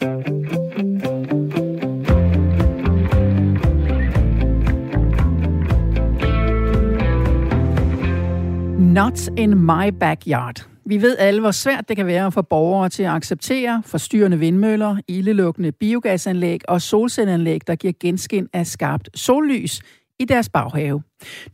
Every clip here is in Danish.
Not in my backyard. Vi ved alle, hvor svært det kan være for borgere til at acceptere forstyrrende vindmøller, ildelukkende biogasanlæg og solcelleanlæg, der giver genskin af skarpt sollys i deres baghave.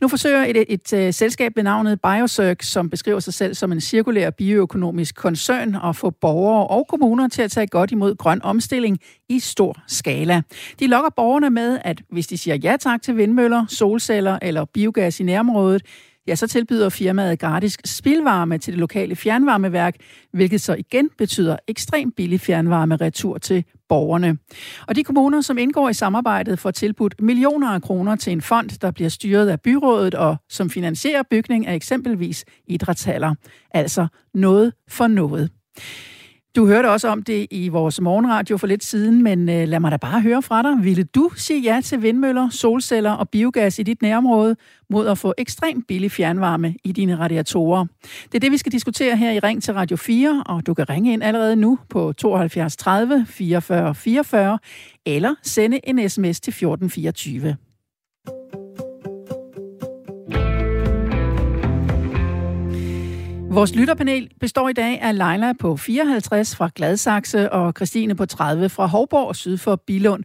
Nu forsøger et, et, et uh, selskab ved navnet Biocirc, som beskriver sig selv som en cirkulær bioøkonomisk koncern, at få borgere og kommuner til at tage godt imod grøn omstilling i stor skala. De lokker borgerne med, at hvis de siger ja tak til vindmøller, solceller eller biogas i nærområdet, ja, så tilbyder firmaet gratis spilvarme til det lokale fjernvarmeværk, hvilket så igen betyder ekstremt billig fjernvarme retur til borgerne. Og de kommuner, som indgår i samarbejdet, får tilbudt millioner af kroner til en fond, der bliver styret af byrådet og som finansierer bygning af eksempelvis idrætshaller. Altså noget for noget. Du hørte også om det i vores morgenradio for lidt siden, men øh, lad mig da bare høre fra dig. Ville du sige ja til vindmøller, solceller og biogas i dit nærområde mod at få ekstremt billig fjernvarme i dine radiatorer? Det er det, vi skal diskutere her i Ring til Radio 4, og du kan ringe ind allerede nu på 72 30 44 44 eller sende en sms til 1424. Vores lytterpanel består i dag af Leila på 54 fra Gladsaxe og Christine på 30 fra Hovborg syd for Bilund.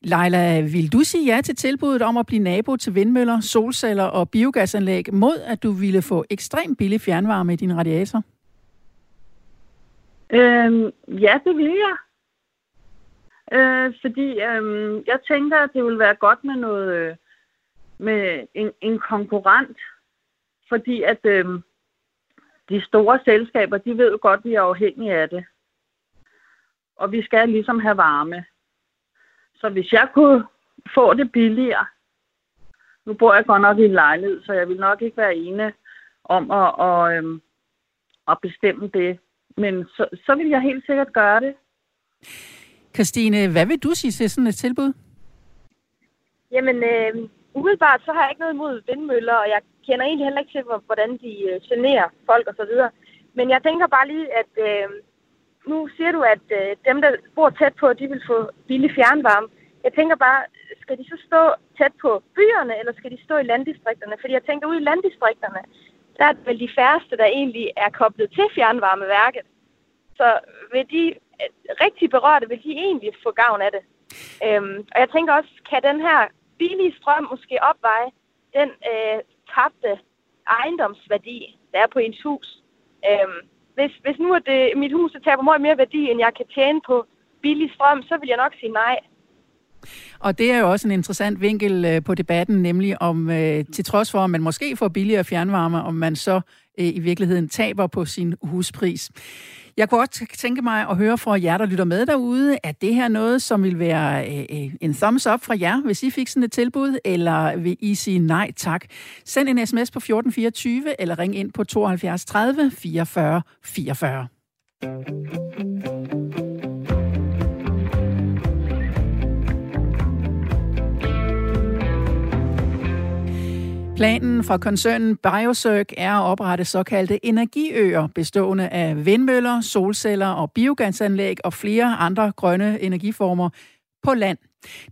Leila, vil du sige ja til tilbuddet om at blive nabo til vindmøller, solceller og biogasanlæg, mod at du ville få ekstremt billig fjernvarme i din radiator? Øhm, ja, det vil jeg. Øh, fordi øhm, jeg tænker, at det vil være godt med noget øh, med en, en konkurrent. Fordi at øhm, de store selskaber, de ved jo godt, at vi er afhængige af det. Og vi skal ligesom have varme. Så hvis jeg kunne få det billigere, nu bor jeg godt nok i en lejlighed, så jeg vil nok ikke være ene om at, at, øhm, at bestemme det. Men så, så vil jeg helt sikkert gøre det. Christine, hvad vil du sige til sådan et tilbud? Jamen, øh, umiddelbart så har jeg ikke noget imod vindmøller, og jeg kender egentlig heller ikke til, hvordan de øh, generer folk osv. Men jeg tænker bare lige, at øh, nu siger du, at øh, dem, der bor tæt på, de vil få billig fjernvarme. Jeg tænker bare, skal de så stå tæt på byerne, eller skal de stå i landdistrikterne? Fordi jeg tænker, ude i landdistrikterne, der er vel de færreste, der egentlig er koblet til fjernvarmeværket. Så vil de øh, rigtig berørte, vil de egentlig få gavn af det. Øhm, og jeg tænker også, kan den her billige strøm måske opveje den øh, tabte ejendomsværdi, der er på ens hus. Øhm, hvis, hvis nu er det, mit hus taber meget mere værdi, end jeg kan tjene på billig strøm, så vil jeg nok sige nej. Og det er jo også en interessant vinkel øh, på debatten, nemlig om øh, til trods for, at man måske får billigere fjernvarme, om man så øh, i virkeligheden taber på sin huspris. Jeg kunne også tænke mig at høre fra jer, der lytter med derude, at det her noget, som vil være øh, øh, en thumbs up fra jer, hvis I fik sådan et tilbud, eller vil I sige nej tak? Send en sms på 1424, eller ring ind på 72 30 44 44. Planen fra koncernen Biocirc er at oprette såkaldte energiøer, bestående af vindmøller, solceller og biogasanlæg og flere andre grønne energiformer på land.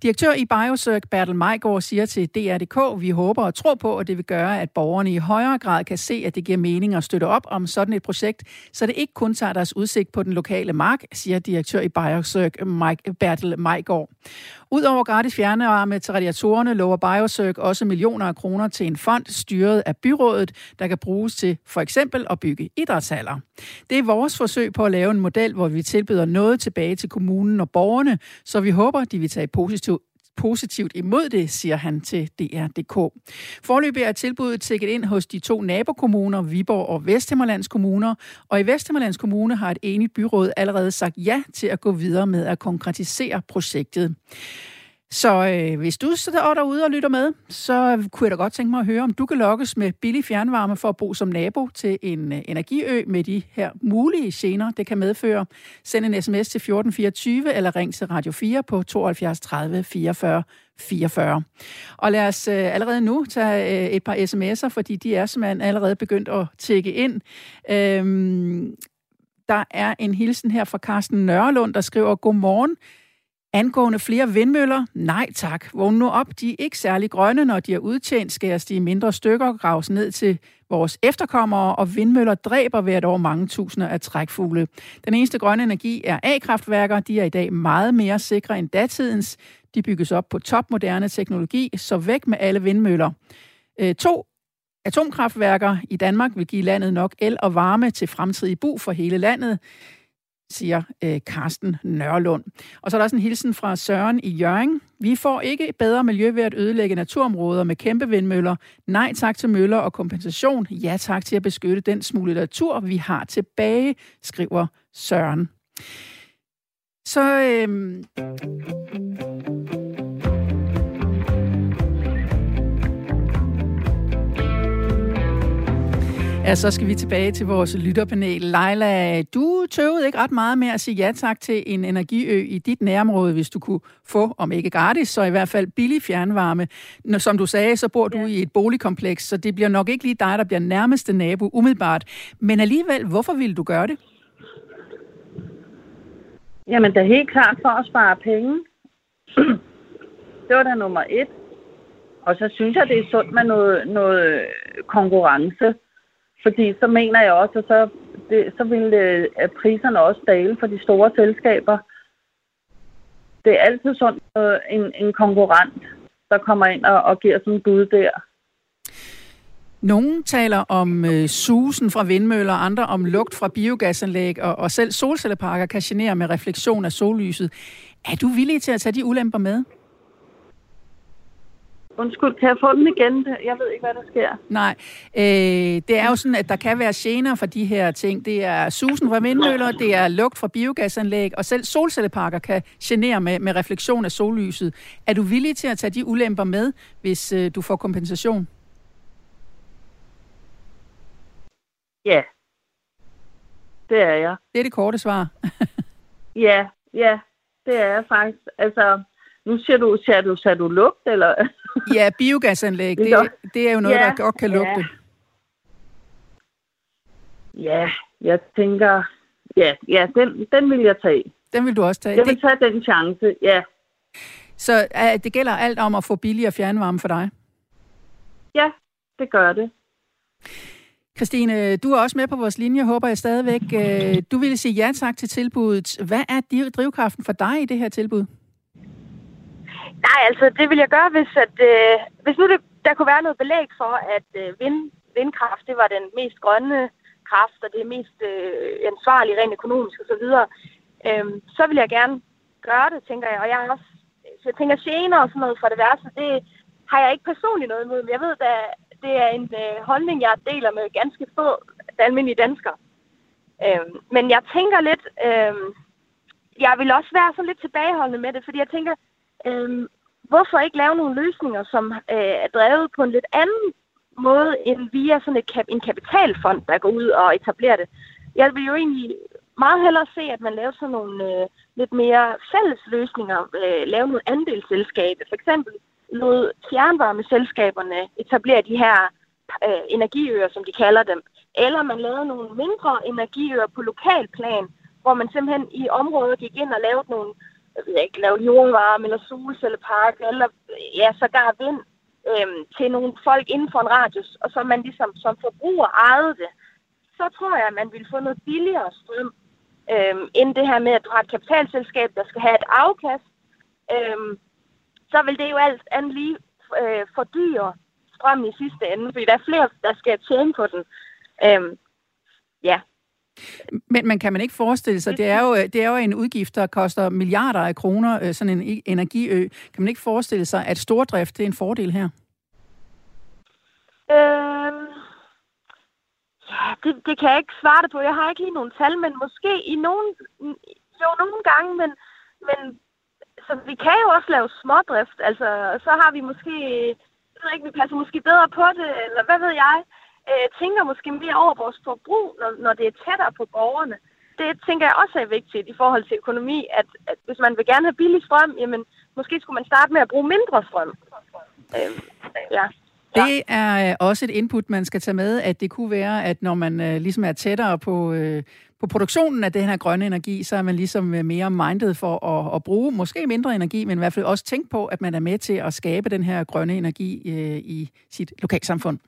Direktør i Biocirc, Bertel Majgaard, siger til DR.dk, vi håber og tror på, at det vil gøre, at borgerne i højere grad kan se, at det giver mening at støtte op om sådan et projekt, så det ikke kun tager deres udsigt på den lokale mark, siger direktør i Biocirc, Mike, Bertel Majgaard. Udover gratis fjernevarme til radiatorerne lover Biocirc også millioner af kroner til en fond styret af byrådet, der kan bruges til for eksempel at bygge idrætshaller. Det er vores forsøg på at lave en model, hvor vi tilbyder noget tilbage til kommunen og borgerne, så vi håber, de vil tage positivt positivt imod det, siger han til DR.dk. Forløbig er tilbuddet tækket ind hos de to nabokommuner, Viborg og Vesthimmerlands Kommuner, og i Vesthimmerlands Kommune har et enigt byråd allerede sagt ja til at gå videre med at konkretisere projektet. Så øh, hvis du sidder derude og lytter med, så kunne jeg da godt tænke mig at høre, om du kan lokkes med billig fjernvarme for at bo som nabo til en øh, energiø med de her mulige gener, det kan medføre. Send en sms til 1424 eller ring til Radio 4 på 72 30 44 44. Og lad os øh, allerede nu tage øh, et par sms'er, fordi de er simpelthen allerede begyndt at tække ind. Øhm, Der er en hilsen her fra Carsten Nørlund, der skriver, Godmorgen. Angående flere vindmøller? Nej tak. Vågn nu op. De er ikke særlig grønne. Når de er udtjent, skæres de i mindre stykker og graves ned til vores efterkommere, og vindmøller dræber hvert år mange tusinder af trækfugle. Den eneste grønne energi er A-kraftværker. De er i dag meget mere sikre end datidens. De bygges op på topmoderne teknologi, så væk med alle vindmøller. Øh, to atomkraftværker i Danmark vil give landet nok el og varme til fremtidig brug for hele landet siger øh, Nørlund. Og så er der også en hilsen fra Søren i Jørgen. Vi får ikke bedre miljø ved at ødelægge naturområder med kæmpe vindmøller. Nej tak til møller og kompensation. Ja tak til at beskytte den smule natur, vi har tilbage, skriver Søren. Så øh, Ja, så skal vi tilbage til vores lytterpanel. Leila, du tøvede ikke ret meget med at sige ja tak til en energiø i dit nærområde, hvis du kunne få, om ikke gratis, så i hvert fald billig fjernvarme. Når, som du sagde, så bor du ja. i et boligkompleks, så det bliver nok ikke lige dig, der bliver nærmeste nabo umiddelbart. Men alligevel, hvorfor ville du gøre det? Jamen, det er helt klart for at spare penge. det var da nummer et. Og så synes jeg, det er sundt med noget, noget konkurrence. Fordi så mener jeg også, at så, det, så vil øh, at priserne også dale for de store selskaber. Det er altid sådan en, en konkurrent, der kommer ind og, og giver sådan en bud der. Nogle taler om øh, susen fra vindmøller, andre om lugt fra biogasanlæg, og, og selv solcelleparker kan genere med refleksion af sollyset. Er du villig til at tage de ulemper med? Undskyld, kan jeg få den igen? Jeg ved ikke, hvad der sker. Nej, øh, det er jo sådan, at der kan være gener for de her ting. Det er susen fra vindmøller, det er lugt fra biogasanlæg, og selv solcelleparker kan genere med, med refleksion af sollyset. Er du villig til at tage de ulemper med, hvis øh, du får kompensation? Ja, det er jeg. Det er det korte svar. ja, ja, det er jeg faktisk. Altså, nu siger du, siger du, siger du lugt, eller? ja, biogasanlæg, det, det er jo noget, ja, der godt kan lugte. Ja. jeg tænker, ja, ja den, den vil jeg tage. Den vil du også tage? Jeg vil tage den chance, ja. Så uh, det gælder alt om at få billigere fjernvarme for dig? Ja, det gør det. Christine, du er også med på vores linje, håber jeg stadigvæk. Øh, du ville sige ja tak til tilbuddet. Hvad er drivkraften for dig i det her tilbud? Nej, altså det vil jeg gøre, hvis, at, øh, hvis nu det, der kunne være noget belæg for, at øh, vind, vindkraft det var den mest grønne kraft, og det mest øh, ansvarlige rent økonomisk osv., øh, så vil jeg gerne gøre det, tænker jeg. Og jeg også, så jeg tænker gener og sådan noget fra det værste, det har jeg ikke personligt noget imod, men jeg ved, at det er en øh, holdning, jeg deler med ganske få almindelige danskere. Øh, men jeg tænker lidt, øh, jeg vil også være sådan lidt tilbageholdende med det, fordi jeg tænker, Øhm, hvorfor ikke lave nogle løsninger, som øh, er drevet på en lidt anden måde end via sådan et, en kapitalfond, der går ud og etablerer det. Jeg vil jo egentlig meget hellere se, at man laver sådan nogle øh, lidt mere fælles løsninger, øh, lave nogle andelsselskaber. For eksempel lod fjernvarmeselskaberne etablere de her øh, energiøer, som de kalder dem. Eller man lavede nogle mindre energiøer på lokalplan, hvor man simpelthen i området gik ind og lavede nogle jeg ved ikke, lave jordvarme eller solcellepark, eller ja, sågar vind øhm, til nogle folk inden for en radius, og så man ligesom som forbruger ejede det, så tror jeg, at man ville få noget billigere strøm, øhm, end det her med, at du har et kapitalselskab, der skal have et afkast. Øhm, så vil det jo alt andet lige øh, fordyre strøm i sidste ende, fordi der er flere, der skal tjene på den. Øhm, ja, men, men kan man ikke forestille sig, det er, jo, det er jo en udgift, der koster milliarder af kroner, øh, sådan en energiø. Kan man ikke forestille sig, at stordrift det er en fordel her? Øhm, ja, det, det kan jeg ikke svare det på. Jeg har ikke lige nogen tal, men måske i nogen, jo, nogle gange, men, men så vi kan jo også lave smådrift. Altså, så har vi måske, jeg ved ikke, vi passer måske bedre på det, eller hvad ved jeg øh, tænker måske mere over vores forbrug, når, når det er tættere på borgerne. Det tænker jeg også er vigtigt i forhold til økonomi, at, at hvis man vil gerne have billig strøm, jamen måske skulle man starte med at bruge mindre strøm. Øh, ja. Det er øh, også et input, man skal tage med, at det kunne være, at når man øh, ligesom er tættere på, øh, på produktionen af den her grønne energi, så er man ligesom mere minded for at, at bruge måske mindre energi, men i hvert fald også tænke på, at man er med til at skabe den her grønne energi øh, i sit lokalsamfund.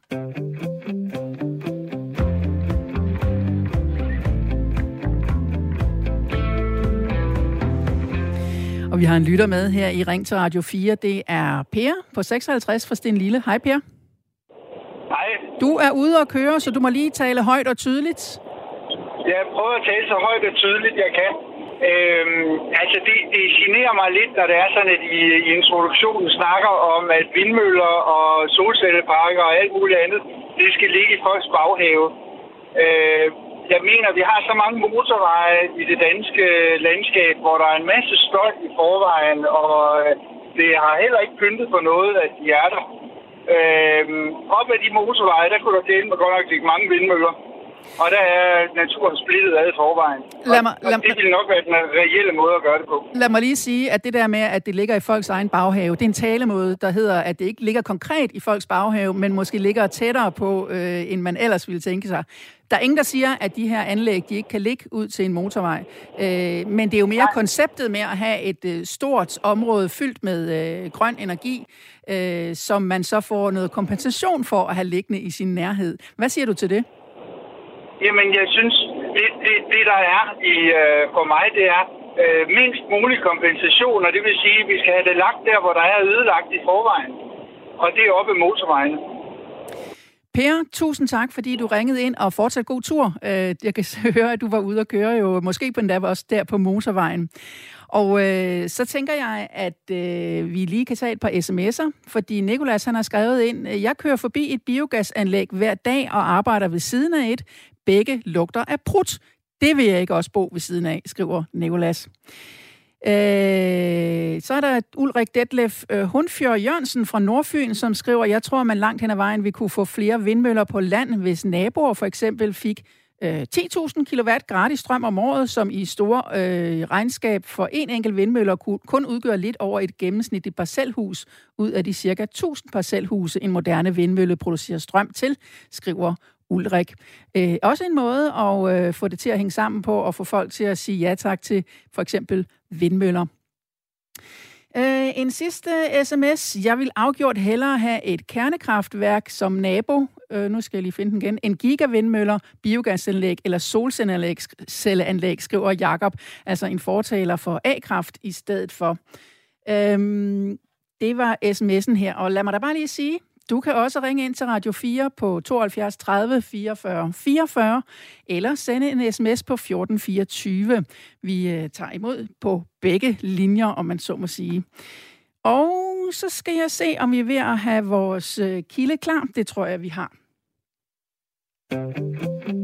Og vi har en lytter med her i Ring til Radio 4. Det er Per på 56 fra Sten Lille. Hej Per. Hej. Du er ude at køre, så du må lige tale højt og tydeligt. Jeg prøver at tale så højt og tydeligt, jeg kan. Øhm, altså, det, det generer mig lidt, når det er sådan, at I i introduktionen snakker om, at vindmøller og solcelleparker og alt muligt andet, det skal ligge i folks baghave. Øh, jeg mener, vi har så mange motorveje i det danske landskab, hvor der er en masse støj i forvejen, og øh, det har heller ikke pyntet på noget, at de er der. Øh, op ad de motorveje, der kunne der dele med godt nok ligge mange vindmøller. Og der er naturen splittet ad i forvejen. Lad mig, lad, og det vil nok være den reelle måde at gøre det på. Lad mig lige sige, at det der med, at det ligger i folks egen baghave, det er en talemåde, der hedder, at det ikke ligger konkret i folks baghave, men måske ligger tættere på, øh, end man ellers ville tænke sig. Der er ingen, der siger, at de her anlæg de ikke kan ligge ud til en motorvej. Øh, men det er jo mere Nej. konceptet med at have et øh, stort område fyldt med øh, grøn energi, øh, som man så får noget kompensation for at have liggende i sin nærhed. Hvad siger du til det? Jamen, jeg synes, det, det, det der er i, øh, for mig, det er øh, mindst mulig kompensation, og det vil sige, at vi skal have det lagt der, hvor der er ødelagt i forvejen. Og det er oppe i motorvejen. Per, tusind tak, fordi du ringede ind og fortsat god tur. Øh, jeg kan høre, at du var ude at køre jo måske på en der også der på motorvejen. Og øh, så tænker jeg, at øh, vi lige kan tage et par sms'er, fordi Nikolas han har skrevet ind, øh, jeg kører forbi et biogasanlæg hver dag og arbejder ved siden af et. Begge lugter af prut. Det vil jeg ikke også bo ved siden af, skriver Nikolas. Øh, så er der Ulrik Detlef øh, Hundfjør Jørgensen fra Nordfyn, som skriver, jeg tror, man langt hen ad vejen vil kunne få flere vindmøller på land, hvis naboer for eksempel fik øh, 10.000 kW gratis strøm om året, som i store øh, regnskab for en enkelt vindmøller kun udgør lidt over et gennemsnitligt parcelhus ud af de cirka 1.000 parcelhuse, en moderne vindmølle producerer strøm til, skriver Ulrik. Øh, også en måde at øh, få det til at hænge sammen på og få folk til at sige ja tak til for eksempel vindmøller. Øh, en sidste sms. Jeg vil afgjort hellere have et kernekraftværk som nabo. Øh, nu skal jeg lige finde den igen. En gigavindmøller, biogasanlæg eller solcelleanlæg, skriver Jakob. Altså en fortaler for A-kraft i stedet for. Øhm, det var sms'en her. Og lad mig da bare lige sige, du kan også ringe ind til Radio 4 på 72 30 44 44, eller sende en sms på 1424. Vi øh, tager imod på begge linjer, om man så må sige. Og så skal jeg se, om vi er ved at have vores øh, kilde klar. Det tror jeg, vi har. thank you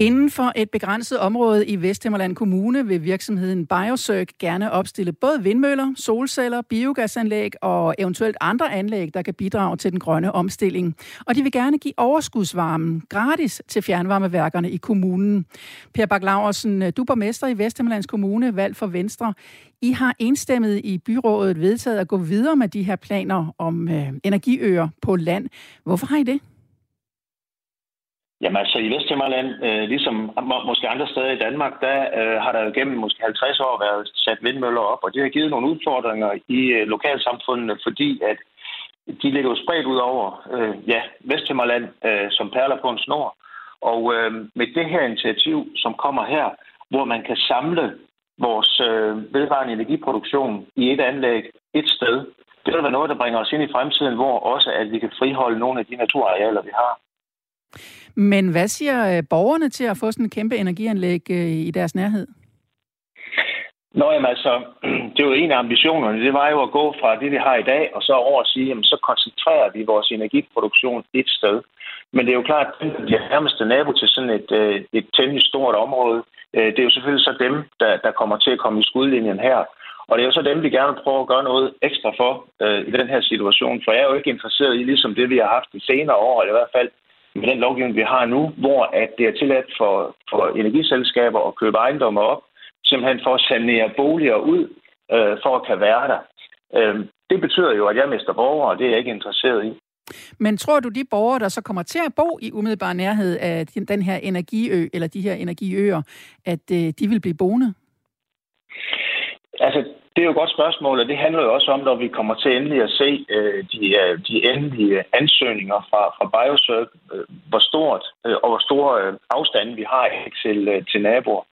Inden for et begrænset område i Vesthimmerland Kommune vil virksomheden Biosøg gerne opstille både vindmøller, solceller, biogasanlæg og eventuelt andre anlæg, der kan bidrage til den grønne omstilling. Og de vil gerne give overskudsvarmen gratis til fjernvarmeværkerne i kommunen. Per Bak Laversen, du er borgmester i Vesthimmerlands Kommune, valgt for Venstre. I har enstemmigt i byrådet vedtaget at gå videre med de her planer om øh, energiøer på land. Hvorfor har I det? Jamen altså i Vesthimmerland, øh, ligesom må, måske andre steder i Danmark, der øh, har der jo gennem måske 50 år været sat vindmøller op, og det har givet nogle udfordringer i øh, lokalsamfundene, fordi at de ligger jo spredt ud over øh, ja, Vesthimmerland øh, som perler på en snor. Og øh, med det her initiativ, som kommer her, hvor man kan samle vores øh, vedvarende energiproduktion i et anlæg et sted, det vil være noget, der bringer os ind i fremtiden, hvor også at vi kan friholde nogle af de naturarealer, vi har. Men hvad siger øh, borgerne til at få sådan en kæmpe energianlæg øh, i deres nærhed? Nå, jamen altså, det er jo en af ambitionerne. Det var jo at gå fra det, vi har i dag, og så over at sige, jamen, så koncentrerer vi vores energiproduktion et sted. Men det er jo klart, at den bliver nærmeste nabo til sådan et, øh, et temmelig stort område. Det er jo selvfølgelig så dem, der, der kommer til at komme i skudlinjen her. Og det er jo så dem, vi gerne prøver at gøre noget ekstra for øh, i den her situation. For jeg er jo ikke interesseret i, ligesom det, vi har haft de senere år, eller i hvert fald med den lovgivning, vi har nu, hvor at det er tilladt for, for energiselskaber at købe ejendomme op, simpelthen for at sanere boliger ud, øh, for at kan være der. Øh, det betyder jo, at jeg mister borgere, og det er jeg ikke interesseret i. Men tror du, de borgere, der så kommer til at bo i umiddelbar nærhed af den her energiø, eller de her energiøer, at øh, de vil blive boende? Altså, det er jo et godt spørgsmål, og det handler jo også om, når vi kommer til endelig at se øh, de, øh, de endelige ansøgninger fra, fra Biosurf, øh, hvor stort øh, og hvor stor øh, afstand vi har til, øh, til naboer.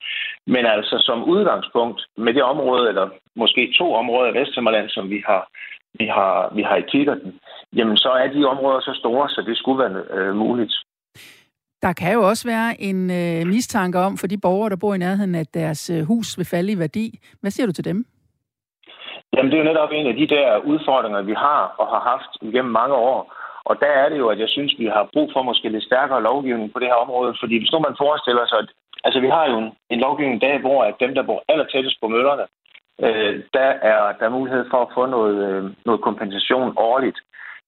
Men altså som udgangspunkt med det område, eller måske to områder i Vesthimmerland, som vi har, vi har, vi har i kikkerten, jamen så er de områder så store, så det skulle være øh, muligt. Der kan jo også være en øh, mistanke om for de borgere, der bor i nærheden, at deres øh, hus vil falde i værdi. Hvad siger du til dem? Jamen, det er jo netop en af de der udfordringer, vi har og har haft igennem mange år. Og der er det jo, at jeg synes, vi har brug for måske lidt stærkere lovgivning på det her område. Fordi hvis nu man forestiller sig, at altså, vi har jo en, en lovgivning i dag, hvor at dem, der bor aller tættest på møllerne, øh, der, er, der er mulighed for at få noget, øh, noget kompensation årligt.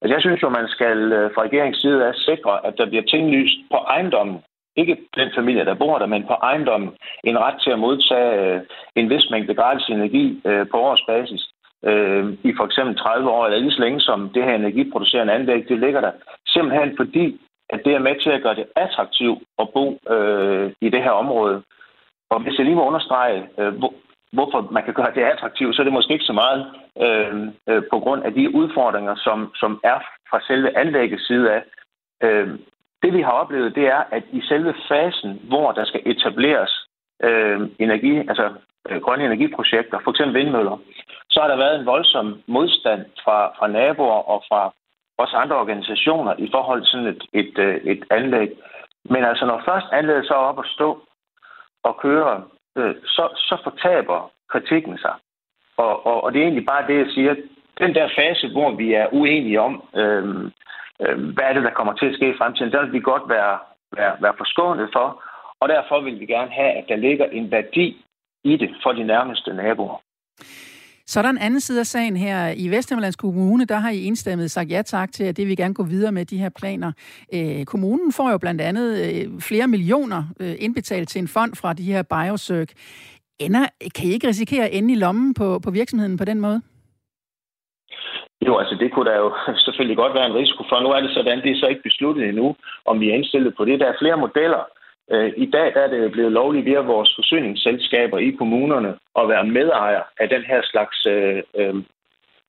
Altså, jeg synes jo, man skal øh, fra regeringens side af sikre, at der bliver tinglyst på ejendommen. Ikke den familie, der bor der, men på ejendommen. En ret til at modtage øh, en vis mængde gratis energi øh, på årsbasis øh, i for eksempel 30 år, eller ikke så længe som det her energiproducerende anlæg, det ligger der. Simpelthen fordi, at det er med til at gøre det attraktivt at bo øh, i det her område. Og hvis jeg lige må understrege, øh, hvorfor man kan gøre det attraktivt, så er det måske ikke så meget øh, øh, på grund af de udfordringer, som, som er fra selve anlæggets side af. Øh, det vi har oplevet, det er, at i selve fasen, hvor der skal etableres øh, energi, altså Øh, grønne energiprojekter, for eksempel vindmøller, så har der været en voldsom modstand fra, fra naboer og fra også andre organisationer i forhold til sådan et, et, øh, et anlæg. Men altså, når først anlægget så er op at stå og køre øh, så, så fortaber kritikken sig. Og, og, og det er egentlig bare det, jeg siger. Den der fase, hvor vi er uenige om, øh, øh, hvad er det, der kommer til at ske i fremtiden, der vil vi godt være, være, være forskånet for. Og derfor vil vi gerne have, at der ligger en værdi i det for de nærmeste naboer. Så er der en anden side af sagen her. I Vesthimmerlands Kommune, der har I enstemmigt sagt ja tak til, at det vil gerne gå videre med de her planer. Øh, kommunen får jo blandt andet øh, flere millioner øh, indbetalt til en fond fra de her Biosøg. Ender, kan I ikke risikere at ende i lommen på, på virksomheden på den måde? Jo, altså det kunne der jo selvfølgelig godt være en risiko for. Nu er det sådan, det er så ikke besluttet endnu, om vi er indstillet på det. Der er flere modeller, Øh, I dag der er det blevet lovligt via vores forsyningsselskaber i kommunerne at være medejer af den her slags øh, øh,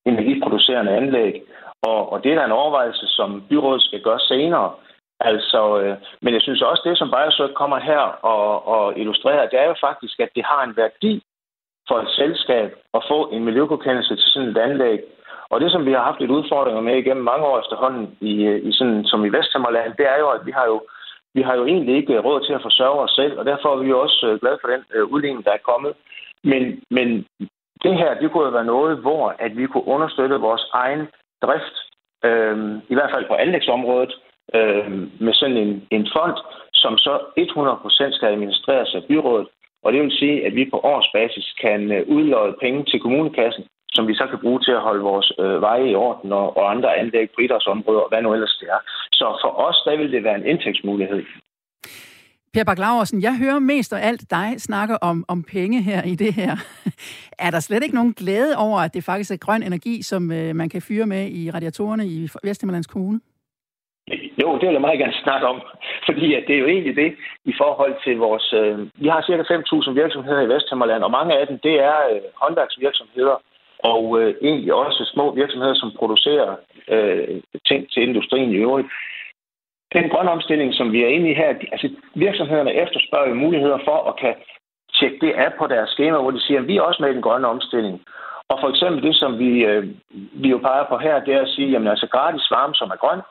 energiproducerende anlæg. Og, og det er en overvejelse, som byrådet skal gøre senere. Altså, øh, men jeg synes også, det som Biosøg kommer her og, og illustrerer, det er jo faktisk, at det har en værdi for et selskab at få en miljøgodkendelse til sådan et anlæg. Og det, som vi har haft lidt udfordringer med igennem mange år efterhånden, i, øh, i sådan, som i Vesthimmerland, det er jo, at vi har jo vi har jo egentlig ikke øh, råd til at forsørge os selv, og derfor er vi jo også øh, glade for den øh, udligning, der er kommet. Men, men det her, det kunne jo være noget, hvor at vi kunne understøtte vores egen drift, øh, i hvert fald på anlægsområdet, øh, med sådan en, en fond, som så 100% skal administreres af byrådet. Og det vil sige, at vi på årsbasis kan øh, udlåde penge til kommunekassen, som vi så kan bruge til at holde vores øh, veje i orden og, og andre anlæg på idrætsområder, og hvad nu ellers det er. Så for os, der vil det være en indtægtsmulighed. Per Bak jeg hører mest af alt dig snakke om, om penge her i det her. er der slet ikke nogen glæde over, at det faktisk er grøn energi, som øh, man kan fyre med i radiatorerne i Vesthimmerlands Kommune? Jo, det vil jeg meget gerne snakke om, fordi at det er jo egentlig det i forhold til vores... Øh, vi har cirka 5.000 virksomheder i Vesthimmerland, og mange af dem, det er øh, håndværksvirksomheder, og øh, egentlig også små virksomheder, som producerer øh, ting til industrien i øvrigt. Den grønne omstilling, som vi er inde i her, altså virksomhederne efterspørger muligheder for at kan tjekke det af på deres schema, hvor de siger, at vi er også med i den grønne omstilling. Og for eksempel det, som vi, øh, vi jo peger på her, det er at sige, jamen altså gratis varme, som er grøn,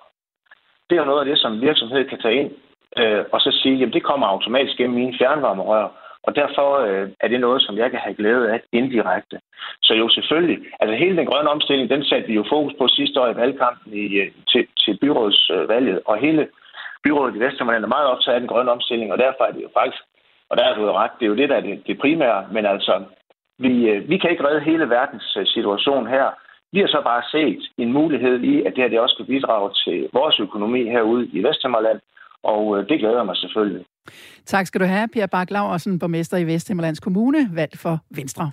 det er jo noget af det, som virksomheden kan tage ind øh, og så sige, jamen det kommer automatisk gennem mine fjernvarmerør. Og derfor øh, er det noget, som jeg kan have glæde af indirekte. Så jo selvfølgelig, altså hele den grønne omstilling, den satte vi jo fokus på sidste år i valgkampen i, øh, til, til byrådsvalget. Og hele byrådet i Vestermanland er meget optaget af den grønne omstilling, og derfor er det jo faktisk, og der er du jo ret, det er jo det, der er det, det primære. Men altså, vi, øh, vi kan ikke redde hele verdens øh, situation her. Vi har så bare set en mulighed i, at det her det også kan bidrage til vores økonomi herude i Vestjylland, og øh, det glæder mig selvfølgelig. Tak skal du have, Pia Bak Laursen, borgmester i Vesthimmerlands Kommune, valgt for Venstre.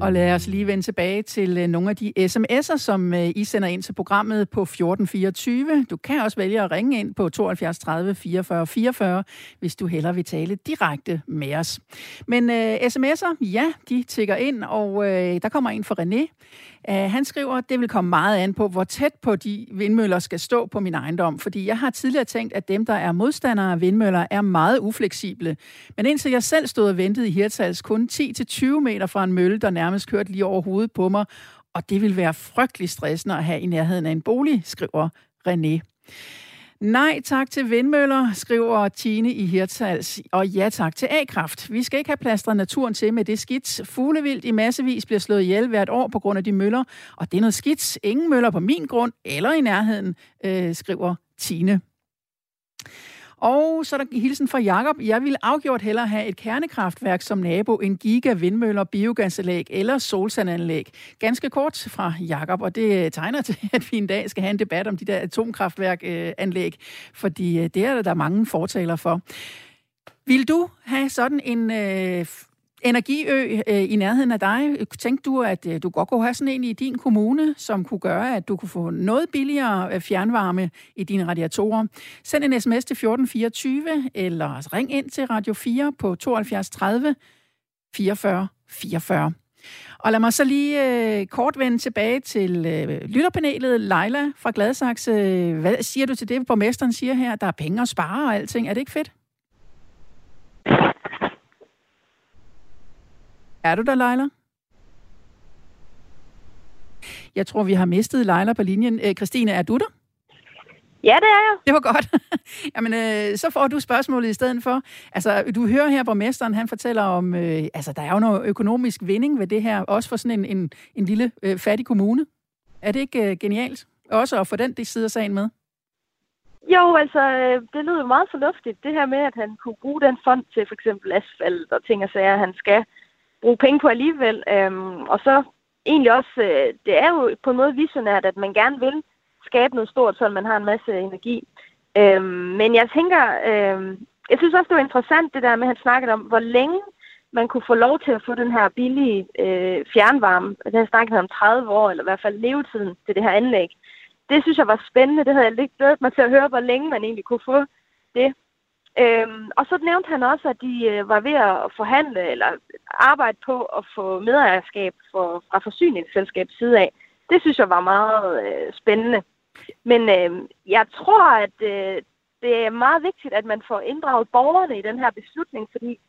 Og lad os lige vende tilbage til øh, nogle af de sms'er, som øh, I sender ind til programmet på 1424. Du kan også vælge at ringe ind på 72 30 44 44, hvis du hellere vil tale direkte med os. Men uh, sms'er, ja, de tigger ind, og uh, der kommer en fra René. Øh, han skriver, det vil komme meget an på, hvor tæt på de vindmøller skal stå på min ejendom, fordi jeg har tidligere tænkt, at dem, der er modstandere af vindmøller, er meget ufleksible. Men indtil jeg selv stod og ventede i Hirtals kun 10-20 meter fra en mølle, der nærmest kørte lige over hovedet på mig, og det vil være frygtelig stressende at have i nærheden af en bolig, skriver René. Nej tak til vindmøller, skriver Tine i Hirtshals, og ja tak til A-kraft. Vi skal ikke have plastret naturen til med det skidt. Fuglevildt i massevis bliver slået ihjel hvert år på grund af de møller, og det er noget skidt. Ingen møller på min grund eller i nærheden, øh, skriver Tine. Og så er der hilsen fra Jakob. Jeg vil afgjort hellere have et kernekraftværk som nabo end giga vindmøller, biogasanlæg eller solsandanlæg. Ganske kort fra Jakob, og det tegner til, at vi en dag skal have en debat om de der atomkraftværkanlæg, fordi øh, det er der mange fortaler for. Vil du have sådan en øh, energiø øh, i nærheden af dig. Tænkte du, at øh, du godt kunne have sådan en i din kommune, som kunne gøre, at du kunne få noget billigere øh, fjernvarme i dine radiatorer? Send en sms til 1424, eller ring ind til Radio 4 på 72 30 44 44. Og lad mig så lige øh, kort vende tilbage til øh, lytterpanelet. Leila fra Gladsaxe, øh, hvad siger du til det, borgmesteren siger her? Der er penge at spare og alting. Er det ikke fedt? Er du der, Leila? Jeg tror, vi har mistet Leila på linjen. Øh, Christine, er du der? Ja, det er jeg. Det var godt. Jamen, øh, så får du spørgsmålet i stedet for. Altså, du hører her, borgmesteren, han fortæller om, øh, altså, der er jo noget økonomisk vinding ved det her, også for sådan en, en, en lille øh, fattig kommune. Er det ikke øh, genialt? Også at få den side af sagen med? Jo, altså, øh, det lyder meget fornuftigt, det her med, at han kunne bruge den fond til for eksempel asfalt og ting og sager, han skal bruge penge på alligevel. Øhm, og så egentlig også, øh, det er jo på en måde visionært, at man gerne vil skabe noget stort, så man har en masse energi. Øhm, men jeg tænker, øhm, jeg synes også, det var interessant det der med, at han snakkede om, hvor længe man kunne få lov til at få den her billige øh, fjernvarme. Han snakkede om 30 år, eller i hvert fald levetiden til det her anlæg. Det synes jeg var spændende. Det havde jeg lidt glædet mig til at høre, hvor længe man egentlig kunne få det. Øhm, og så nævnte han også, at de øh, var ved at forhandle eller arbejde på at få medejerskab for, fra forsyningsselskabets side af. Det synes jeg var meget øh, spændende. Men øh, jeg tror, at øh, det er meget vigtigt, at man får inddraget borgerne i den her beslutning, fordi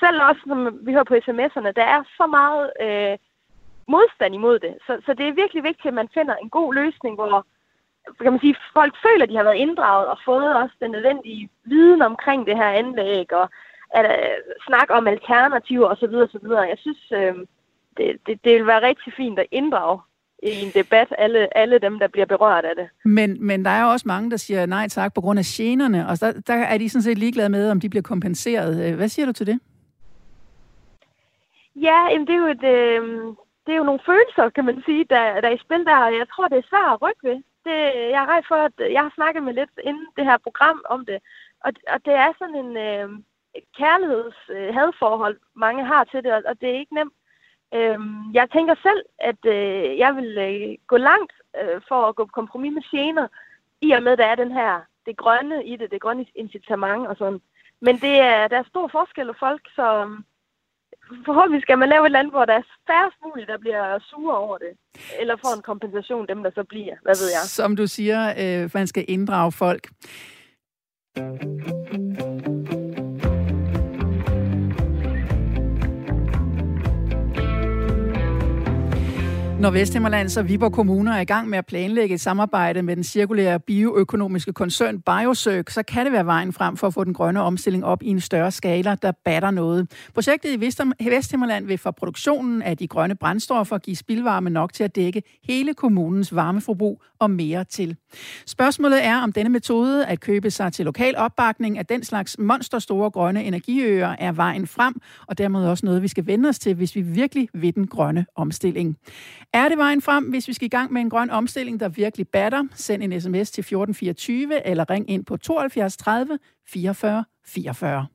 selv også, som vi hører på sms'erne, der er så meget øh, modstand imod det. Så, så det er virkelig vigtigt, at man finder en god løsning, hvor kan man sige, folk føler, at de har været inddraget og fået også den nødvendige viden omkring det her anlæg, og at uh, snakke om alternativer osv. osv. Jeg synes, uh, det, det, det vil være rigtig fint at inddrage i en debat alle, alle dem, der bliver berørt af det. Men, men der er også mange, der siger nej tak på grund af generne, og der, der er de sådan set ligeglade med, om de bliver kompenseret. Øh, hvad siger du til det? Ja, jamen det er jo et, øh, det er jo nogle følelser, kan man sige, der, der er i spil der, og jeg tror, det er svært at rykke ved det, jeg er rej for, at jeg har snakket med lidt inden det her program om det. Og, og det er sådan en øh, kærligheds-hadforhold, øh, mange har til det, og, og det er ikke nemt. Øh, jeg tænker selv, at øh, jeg vil øh, gå langt øh, for at gå på kompromis med gener, i og med, at der er den her, det grønne i det, det grønne incitament og sådan. Men det er, der er stor forskel på folk, så forhåbentlig skal man lave et land, hvor der er færrest muligt, der bliver sure over det. Eller får en kompensation, dem der så bliver. Hvad ved jeg? Som du siger, øh, man skal inddrage folk. Når Vesthimmerlands og Viborg Kommuner er i gang med at planlægge et samarbejde med den cirkulære bioøkonomiske koncern Biosøg, så kan det være vejen frem for at få den grønne omstilling op i en større skala, der batter noget. Projektet i Vesthimmerland vil for produktionen af de grønne brændstoffer give spildvarme nok til at dække hele kommunens varmeforbrug og mere til. Spørgsmålet er, om denne metode at købe sig til lokal opbakning af den slags monsterstore grønne energiøer er vejen frem, og dermed også noget, vi skal vende os til, hvis vi virkelig vil den grønne omstilling. Er det vejen frem, hvis vi skal i gang med en grøn omstilling, der virkelig batter? Send en sms til 1424 eller ring ind på 72 30 44 44.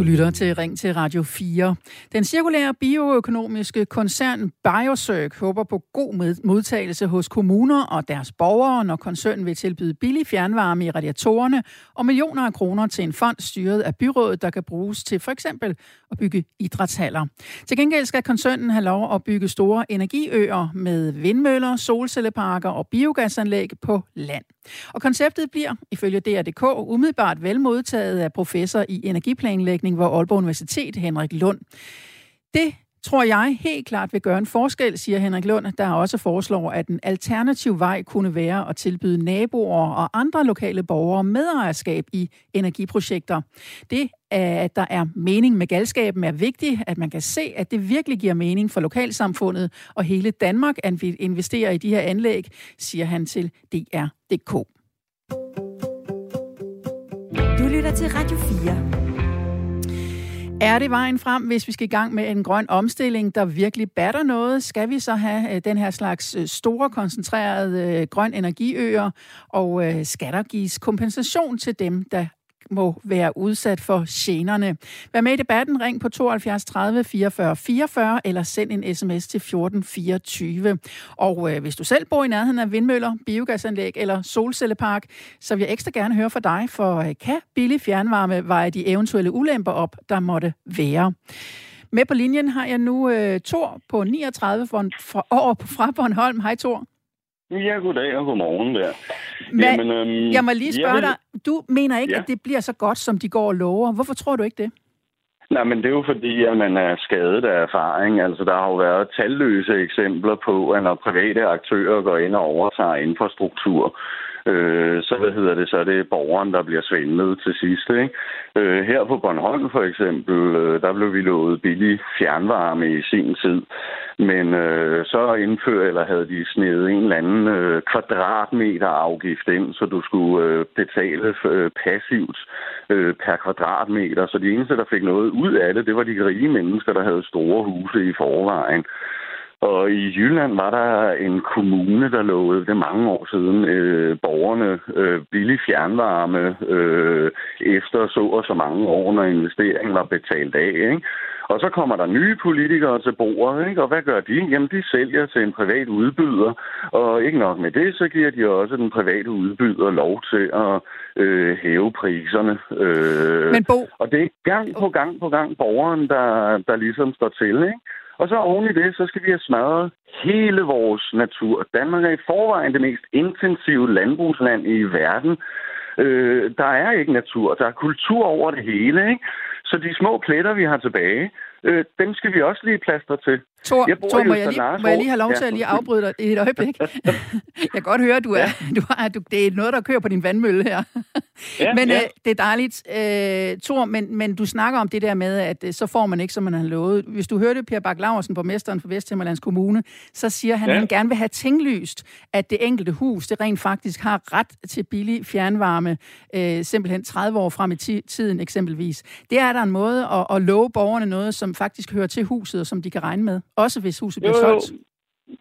Du lytter til Ring til Radio 4. Den cirkulære bioøkonomiske koncern Biocirc håber på god modtagelse hos kommuner og deres borgere, når koncernen vil tilbyde billig fjernvarme i radiatorerne og millioner af kroner til en fond styret af byrådet, der kan bruges til for eksempel at bygge idrætshaller. Til gengæld skal koncernen have lov at bygge store energiøer med vindmøller, solcelleparker og biogasanlæg på land. Og konceptet bliver, ifølge DR.dk, umiddelbart velmodtaget af professor i energiplanlægning ved Aalborg Universitet, Henrik Lund. Det tror jeg helt klart vil gøre en forskel, siger Henrik Lund, der også foreslår, at en alternativ vej kunne være at tilbyde naboer og andre lokale borgere medejerskab i energiprojekter. Det, øh, at der er mening med galskaben, er vigtigt, at man kan se, at det virkelig giver mening for lokalsamfundet og hele Danmark, at vi investerer i de her anlæg, siger han til DR.dk. Du lytter til Radio 4. Er det vejen frem, hvis vi skal i gang med en grøn omstilling, der virkelig batter noget? Skal vi så have øh, den her slags øh, store, koncentrerede øh, grøn energiøer? Og skal der gives kompensation til dem, der må være udsat for generne. Vær med i debatten, ring på 72 30 44 44 eller send en sms til 1424. Og øh, hvis du selv bor i nærheden af vindmøller, biogasanlæg eller solcellepark, så vil jeg ekstra gerne høre fra dig, for øh, kan billig fjernvarme veje de eventuelle ulemper op, der måtte være? Med på linjen har jeg nu øh, Tor på 39 fra, år fra Bornholm. Hej Tor. Ja, goddag og godmorgen der. Men, Jamen, øhm, jeg må lige spørge vil... dig, du mener ikke, ja. at det bliver så godt, som de går og lover. Hvorfor tror du ikke det? Nej, men det er jo fordi, at man er skadet af erfaring. Altså, der har jo været talløse eksempler på, at når private aktører går ind og overtager infrastruktur, øh, så hvad hedder det, så er det borgeren, der bliver svindlet til sidst. Ikke? Øh, her på Bornholm for eksempel, øh, der blev vi lovet billig fjernvarme i sin tid. Men øh, så indførte, eller havde de snedet en eller anden øh, kvadratmeter afgift ind, så du skulle øh, betale øh, passivt øh, per kvadratmeter. Så de eneste, der fik noget ud af det, det var de rige mennesker, der havde store huse i forvejen. Og i Jylland var der en kommune, der lovede det mange år siden øh, borgerne øh, billig fjernvarme øh, efter så og så mange år, når investeringen var betalt af. Ikke? Og så kommer der nye politikere til bordet, ikke? og hvad gør de? Jamen, de sælger til en privat udbyder, og ikke nok med det, så giver de også den private udbyder lov til at øh, hæve priserne. Øh, Men Bo... Og det er gang på gang på gang borgeren, der, der ligesom står til. Ikke? Og så oven i det, så skal vi have smadret hele vores natur. Danmark er i forvejen det mest intensive landbrugsland i verden. Øh, der er ikke natur, der er kultur over det hele. Ikke? Så de små pletter, vi har tilbage, øh, dem skal vi også lige plaster til. Tor, jeg Tor må, jeg lige, må jeg lige have lov til at lige afbryde dig i et øjeblik? jeg kan godt høre, at du er, ja. du er, du, det er noget, der kører på din vandmølle her. ja, men ja. Øh, det er dejligt. Øh, Tor, men, men du snakker om det der med, at øh, så får man ikke, som man har lovet. Hvis du hørte Per Bak Laversen, borgmesteren for Vesthimmerlands Kommune, så siger han, ja. at han gerne vil have tinglyst, at det enkelte hus, det rent faktisk har ret til billig fjernvarme, øh, simpelthen 30 år frem i tiden eksempelvis. Det er der en måde at, at love borgerne noget, som faktisk hører til huset, og som de kan regne med. Også hvis huset bliver solgt.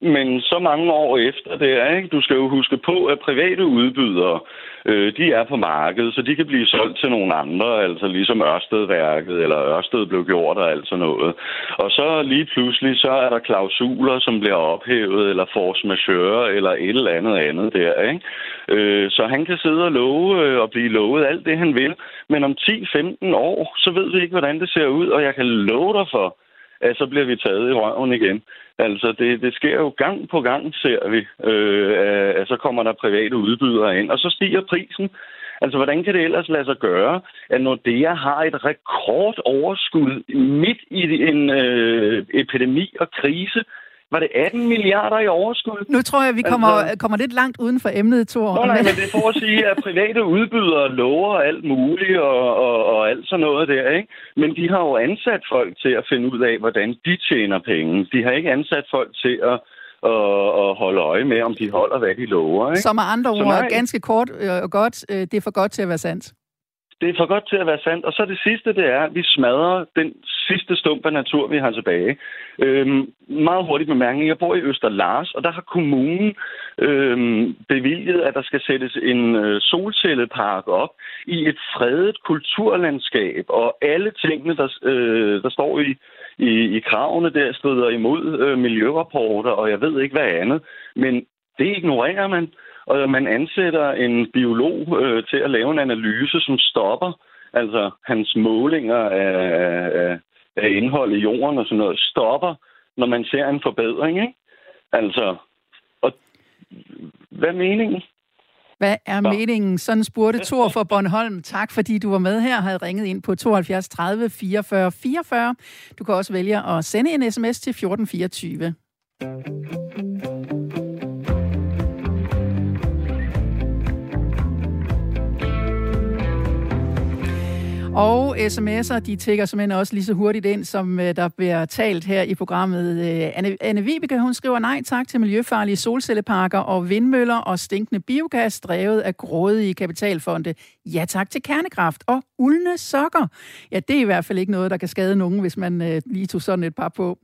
Men så mange år efter det er, ikke? Du skal jo huske på, at private udbydere, øh, de er på markedet, så de kan blive solgt til nogle andre, altså ligesom Ørstedværket eller Ørsted blev gjort og alt sådan noget. Og så lige pludselig, så er der klausuler, som bliver ophævet, eller force majeure, eller et eller andet andet der, ikke? Øh, så han kan sidde og love øh, og blive lovet alt det, han vil, men om 10-15 år, så ved vi ikke, hvordan det ser ud, og jeg kan love dig for, at så bliver vi taget i røven igen. Altså, det, det sker jo gang på gang, ser vi, øh, at så kommer der private udbydere ind, og så stiger prisen. Altså, hvordan kan det ellers lade sig gøre, at Nordea har et rekordoverskud midt i en øh, epidemi og krise, var det 18 milliarder i overskud? Nu tror jeg, vi kommer, altså, kommer lidt langt uden for emnet, Thor. Nå, nej, men det er for at sige, at private udbydere lover alt muligt og, og, og alt sådan noget der, ikke? Men de har jo ansat folk til at finde ud af, hvordan de tjener penge. De har ikke ansat folk til at og, og holde øje med, om de holder, hvad de lover. Ikke? Som er andre ord, ganske kort og godt, øh, det er for godt til at være sandt det er for godt til at være sandt. Og så det sidste, det er, at vi smadrer den sidste stump af natur, vi har tilbage. Øhm, meget hurtigt bemærkning. Jeg bor i Øster Lars, og der har kommunen øhm, bevilget, at der skal sættes en øh, solcellepark op i et fredet kulturlandskab, og alle tingene, der, øh, der står i, i, i kravene der, støder imod øh, miljørapporter, og jeg ved ikke hvad andet. Men det ignorerer man og man ansætter en biolog øh, til at lave en analyse, som stopper altså hans målinger af, af, af indhold i jorden og sådan noget, stopper, når man ser en forbedring, ikke? Altså, og hvad er meningen? Hvad er Nå. meningen? Sådan spurgte Thor for Bornholm. Tak, fordi du var med her og havde ringet ind på 72 30 44 44. Du kan også vælge at sende en sms til 1424. Og sms'er, de tigger simpelthen også lige så hurtigt ind, som øh, der bliver talt her i programmet. Øh, Anne, Anne Vibeke, hun skriver nej tak til miljøfarlige solcelleparker og vindmøller og stinkende biogas drevet af grådige kapitalfonde. Ja tak til kernekraft og uldne sokker. Ja, det er i hvert fald ikke noget, der kan skade nogen, hvis man øh, lige tog sådan et par på.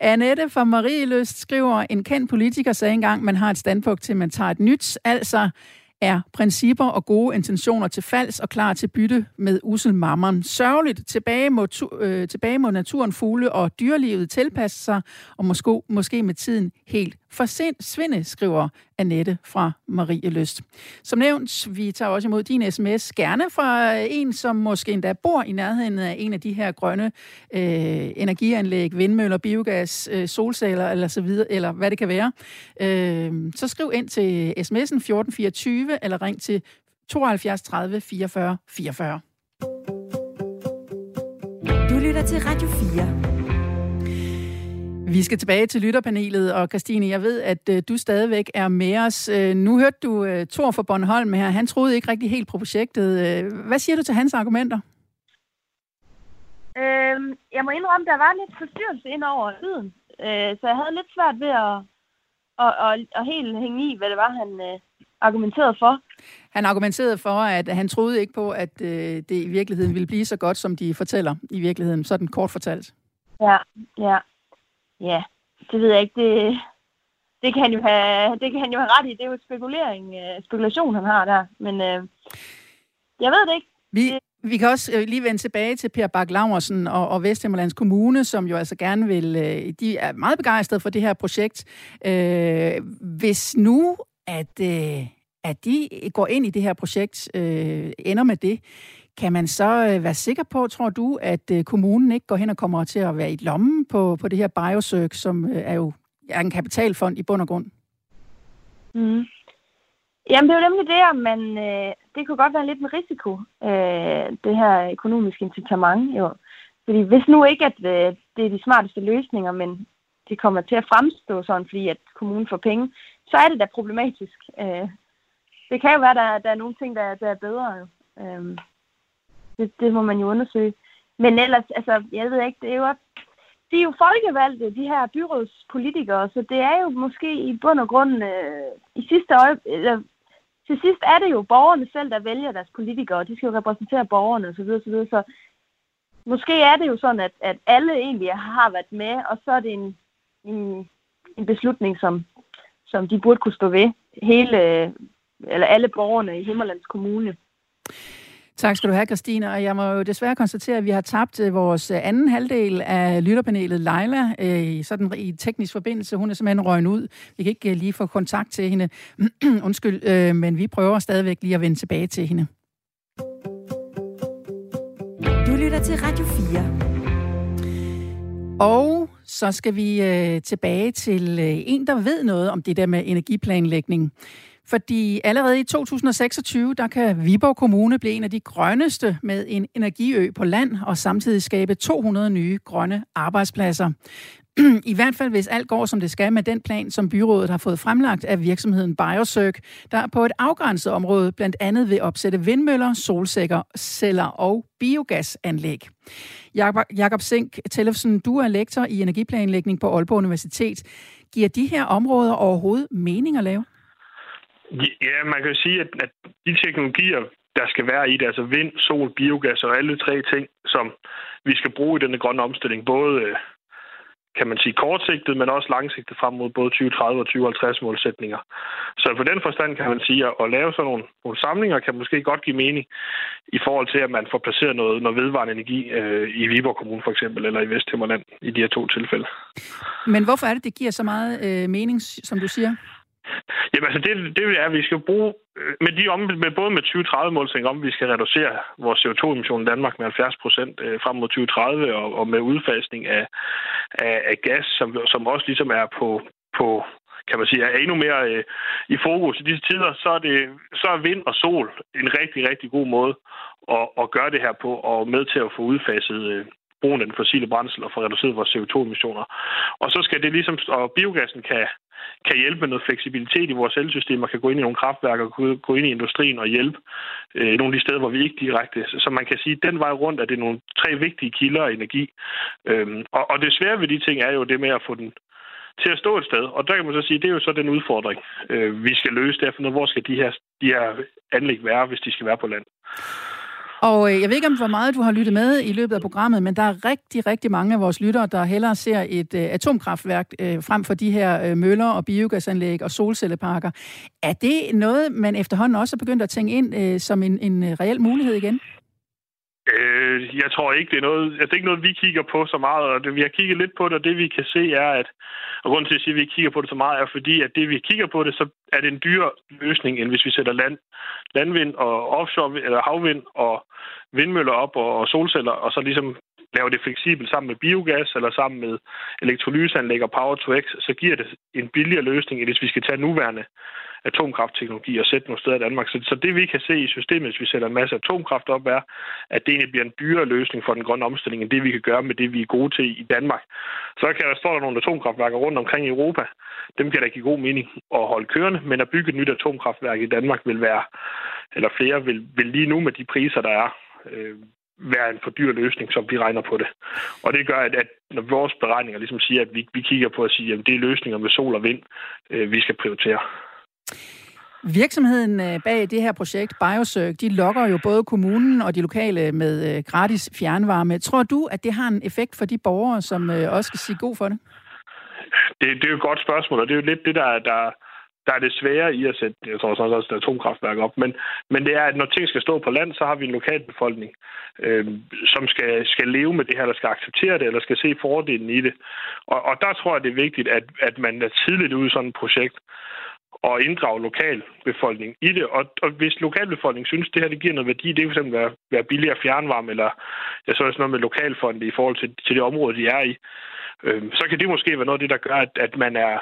Annette fra Marie Løst skriver, en kendt politiker sagde engang, man har et standpunkt til, man tager et nyt, altså er principper og gode intentioner til falds og klar til bytte med usel mammon. Sørgeligt tilbage må, tu, øh, tilbage må naturen, fugle og dyrelivet tilpasse sig, og måske, måske med tiden helt forsvinde, skriver Annette fra Marie Løst. Som nævnt, vi tager også imod din sms, gerne fra øh, en, som måske endda bor i nærheden af en af de her grønne øh, energianlæg, vindmøller, biogas, øh, solceller eller så videre, eller hvad det kan være. Øh, så skriv ind til sms'en 1424 eller ring til 72 30 44 44. Du lytter til Radio 4. Vi skal tilbage til lytterpanelet, og Christine, jeg ved, at øh, du stadigvæk er med os. Øh, nu hørte du øh, Thor fra Bornholm her. Han troede ikke rigtig helt på projektet. Øh, hvad siger du til hans argumenter? Øhm, jeg må indrømme, der var lidt forstyrrelse ind over lyden. Øh, så jeg havde lidt svært ved at, at, at, at helt hænge i, hvad det var, han øh, argumenterede for. Han argumenterede for, at han troede ikke på, at øh, det i virkeligheden ville blive så godt, som de fortæller i virkeligheden. Sådan kort fortalt. Ja, ja. Ja, det ved jeg ikke. Det, det, kan han jo have, det kan han jo have ret i. Det er jo spekulering, øh, spekulation, han har der. Men øh, jeg ved det ikke. Vi, vi kan også øh, lige vende tilbage til Per Bak Laversen og, og Vesthimmerlands Kommune, som jo altså gerne vil, øh, de er meget begejstrede for det her projekt. Øh, hvis nu, at, øh, at de går ind i det her projekt, øh, ender med det, kan man så øh, være sikker på, tror du, at øh, kommunen ikke går hen og kommer til at være i lommen på, på det her Biosøg, som øh, er jo er en kapitalfond i bund og grund? Mm. Jamen, det er jo nemlig det, men øh, det kunne godt være lidt en risiko, øh, det her økonomiske incitament. Jo. Fordi hvis nu ikke, at øh, det er de smarteste løsninger, men det kommer til at fremstå sådan, fordi at kommunen får penge, så er det da problematisk. Øh, det kan jo være, at der, der er nogle ting, der, der er bedre. Jo. Øh, det, det må man jo undersøge. Men ellers, altså, jeg ved ikke, det er jo, de er jo folkevalgte, de her byrådspolitikere, så det er jo måske i bund og grund øh, i sidste øje, eller, til sidst er det jo borgerne selv, der vælger deres politikere, og de skal jo repræsentere borgerne osv. Så, videre, så måske er det jo sådan, at, at alle egentlig har været med, og så er det en, en, en beslutning, som, som de burde kunne stå ved, hele, eller alle borgerne i Himmerlands Kommune. Tak skal du have, Christine. Og jeg må jo desværre konstatere, at vi har tabt øh, vores øh, anden halvdel af lytterpanelet, Leila, øh, sådan i teknisk forbindelse. Hun er simpelthen røgnet ud. Vi kan ikke lige få kontakt til hende. Undskyld, men vi prøver stadigvæk lige at vende tilbage til hende. Du lytter til Radio 4. Og så skal vi øh, tilbage til øh, en, der ved noget om det der med energiplanlægning. Fordi allerede i 2026, der kan Viborg Kommune blive en af de grønneste med en energiø på land og samtidig skabe 200 nye grønne arbejdspladser. I hvert fald, hvis alt går, som det skal med den plan, som byrådet har fået fremlagt af virksomheden Biosøg, der på et afgrænset område blandt andet vil opsætte vindmøller, solsækker, celler og biogasanlæg. Jakob Sink Tellefsen, du er lektor i energiplanlægning på Aalborg Universitet. Giver de her områder overhovedet mening at lave? Ja, man kan jo sige, at, at de teknologier, der skal være i det, altså vind, sol, biogas og alle tre ting, som vi skal bruge i denne grønne omstilling, både øh, kan man sige, kortsigtet, men også langsigtet frem mod både 2030 og 2050 målsætninger. Så på den forstand kan man sige, at at lave sådan nogle, nogle samlinger kan måske godt give mening i forhold til, at man får placeret noget, noget vedvarende energi øh, i Viborg Kommune for eksempel, eller i Vesthimmerland i de her to tilfælde. Men hvorfor er det, det giver så meget øh, mening, som du siger? Jamen altså, det, det er, at vi skal bruge, øh, med, de om, med både med 2030-målsætning om, at vi skal reducere vores CO2-emission i Danmark med 70 procent øh, frem mod 2030, og, og med udfasning af, af, af gas, som, som også ligesom er på, på kan man sige, er endnu mere øh, i fokus. I disse tider, så er, det, så er vind og sol en rigtig, rigtig god måde at, at gøre det her på, og med til at få udfaset øh, brugen af den fossile brændsel og få reduceret vores CO2-emissioner. Og så skal det ligesom, og biogassen kan, kan hjælpe med noget fleksibilitet i vores elsystemer, kan gå ind i nogle kraftværker, gå ind i industrien og hjælpe øh, nogle af de steder, hvor vi ikke direkte. Så man kan sige, at den vej rundt er det nogle tre vigtige kilder af energi. Øhm, og, og det svære ved de ting er jo det med at få den til at stå et sted. Og der kan man så sige, det er jo så den udfordring, øh, vi skal løse. Derfor, hvor skal de her, de her anlæg være, hvis de skal være på land? Og øh, jeg ved ikke, om hvor meget du har lyttet med i løbet af programmet, men der er rigtig, rigtig mange af vores lyttere, der hellere ser et øh, atomkraftværk øh, frem for de her øh, møller og biogasanlæg og solcelleparker. Er det noget, man efterhånden også er begyndt at tænke ind øh, som en, en øh, reel mulighed igen? Øh, jeg tror ikke, det er noget, altså, det er ikke noget, vi kigger på så meget. Og det, vi har kigget lidt på det, og det vi kan se er, at og grunden til at sige, at vi ikke kigger på det så meget, er fordi, at det vi kigger på det, så er det en dyr løsning, end hvis vi sætter land, landvind og offshore eller havvind og vindmøller op og, og solceller, og så ligesom laver det fleksibelt sammen med biogas eller sammen med elektrolyseanlæg og power to x, så giver det en billigere løsning, end hvis vi skal tage nuværende atomkraftteknologi og sætte nogle steder i Danmark. Så, så det vi kan se i systemet, hvis vi sætter en masse atomkraft op, er, at det egentlig bliver en dyrere løsning for den grønne omstilling, end det vi kan gøre med det, vi er gode til i Danmark. Så kan der stå der nogle atomkraftværker rundt omkring i Europa. Dem kan da give god mening at holde kørende, men at bygge et nyt atomkraftværk i Danmark vil være, eller flere vil, vil lige nu med de priser, der er, øh, være en for dyr løsning, som vi regner på det. Og det gør, at, at når vores beregninger ligesom siger, at vi, vi kigger på at sige, at det er løsninger med sol og vind, øh, vi skal prioritere. Virksomheden øh, bag det her projekt, Biosøg, de lokker jo både kommunen og de lokale med øh, gratis fjernvarme. Tror du, at det har en effekt for de borgere, som øh, også skal sige god for det? Det, det er jo et godt spørgsmål, og det er jo lidt det, der, der, der er det svære i at sætte, jeg tror også, et atomkraftværk op. Men, men det er, at når ting skal stå på land, så har vi en lokalbefolkning, øh, som skal, skal leve med det her, eller skal acceptere det, eller skal se fordelen i det. Og, og der tror jeg, det er vigtigt, at, at man er tidligt ude i sådan et projekt, og inddrage lokalbefolkningen i det. Og, og hvis lokalbefolkningen synes, at det her det giver noget værdi, det kan fx være, være billigere fjernvarme, eller jeg så også noget med lokalfonde i forhold til, til det område, de er i, øh, så kan det måske være noget af det, der gør, at, at man er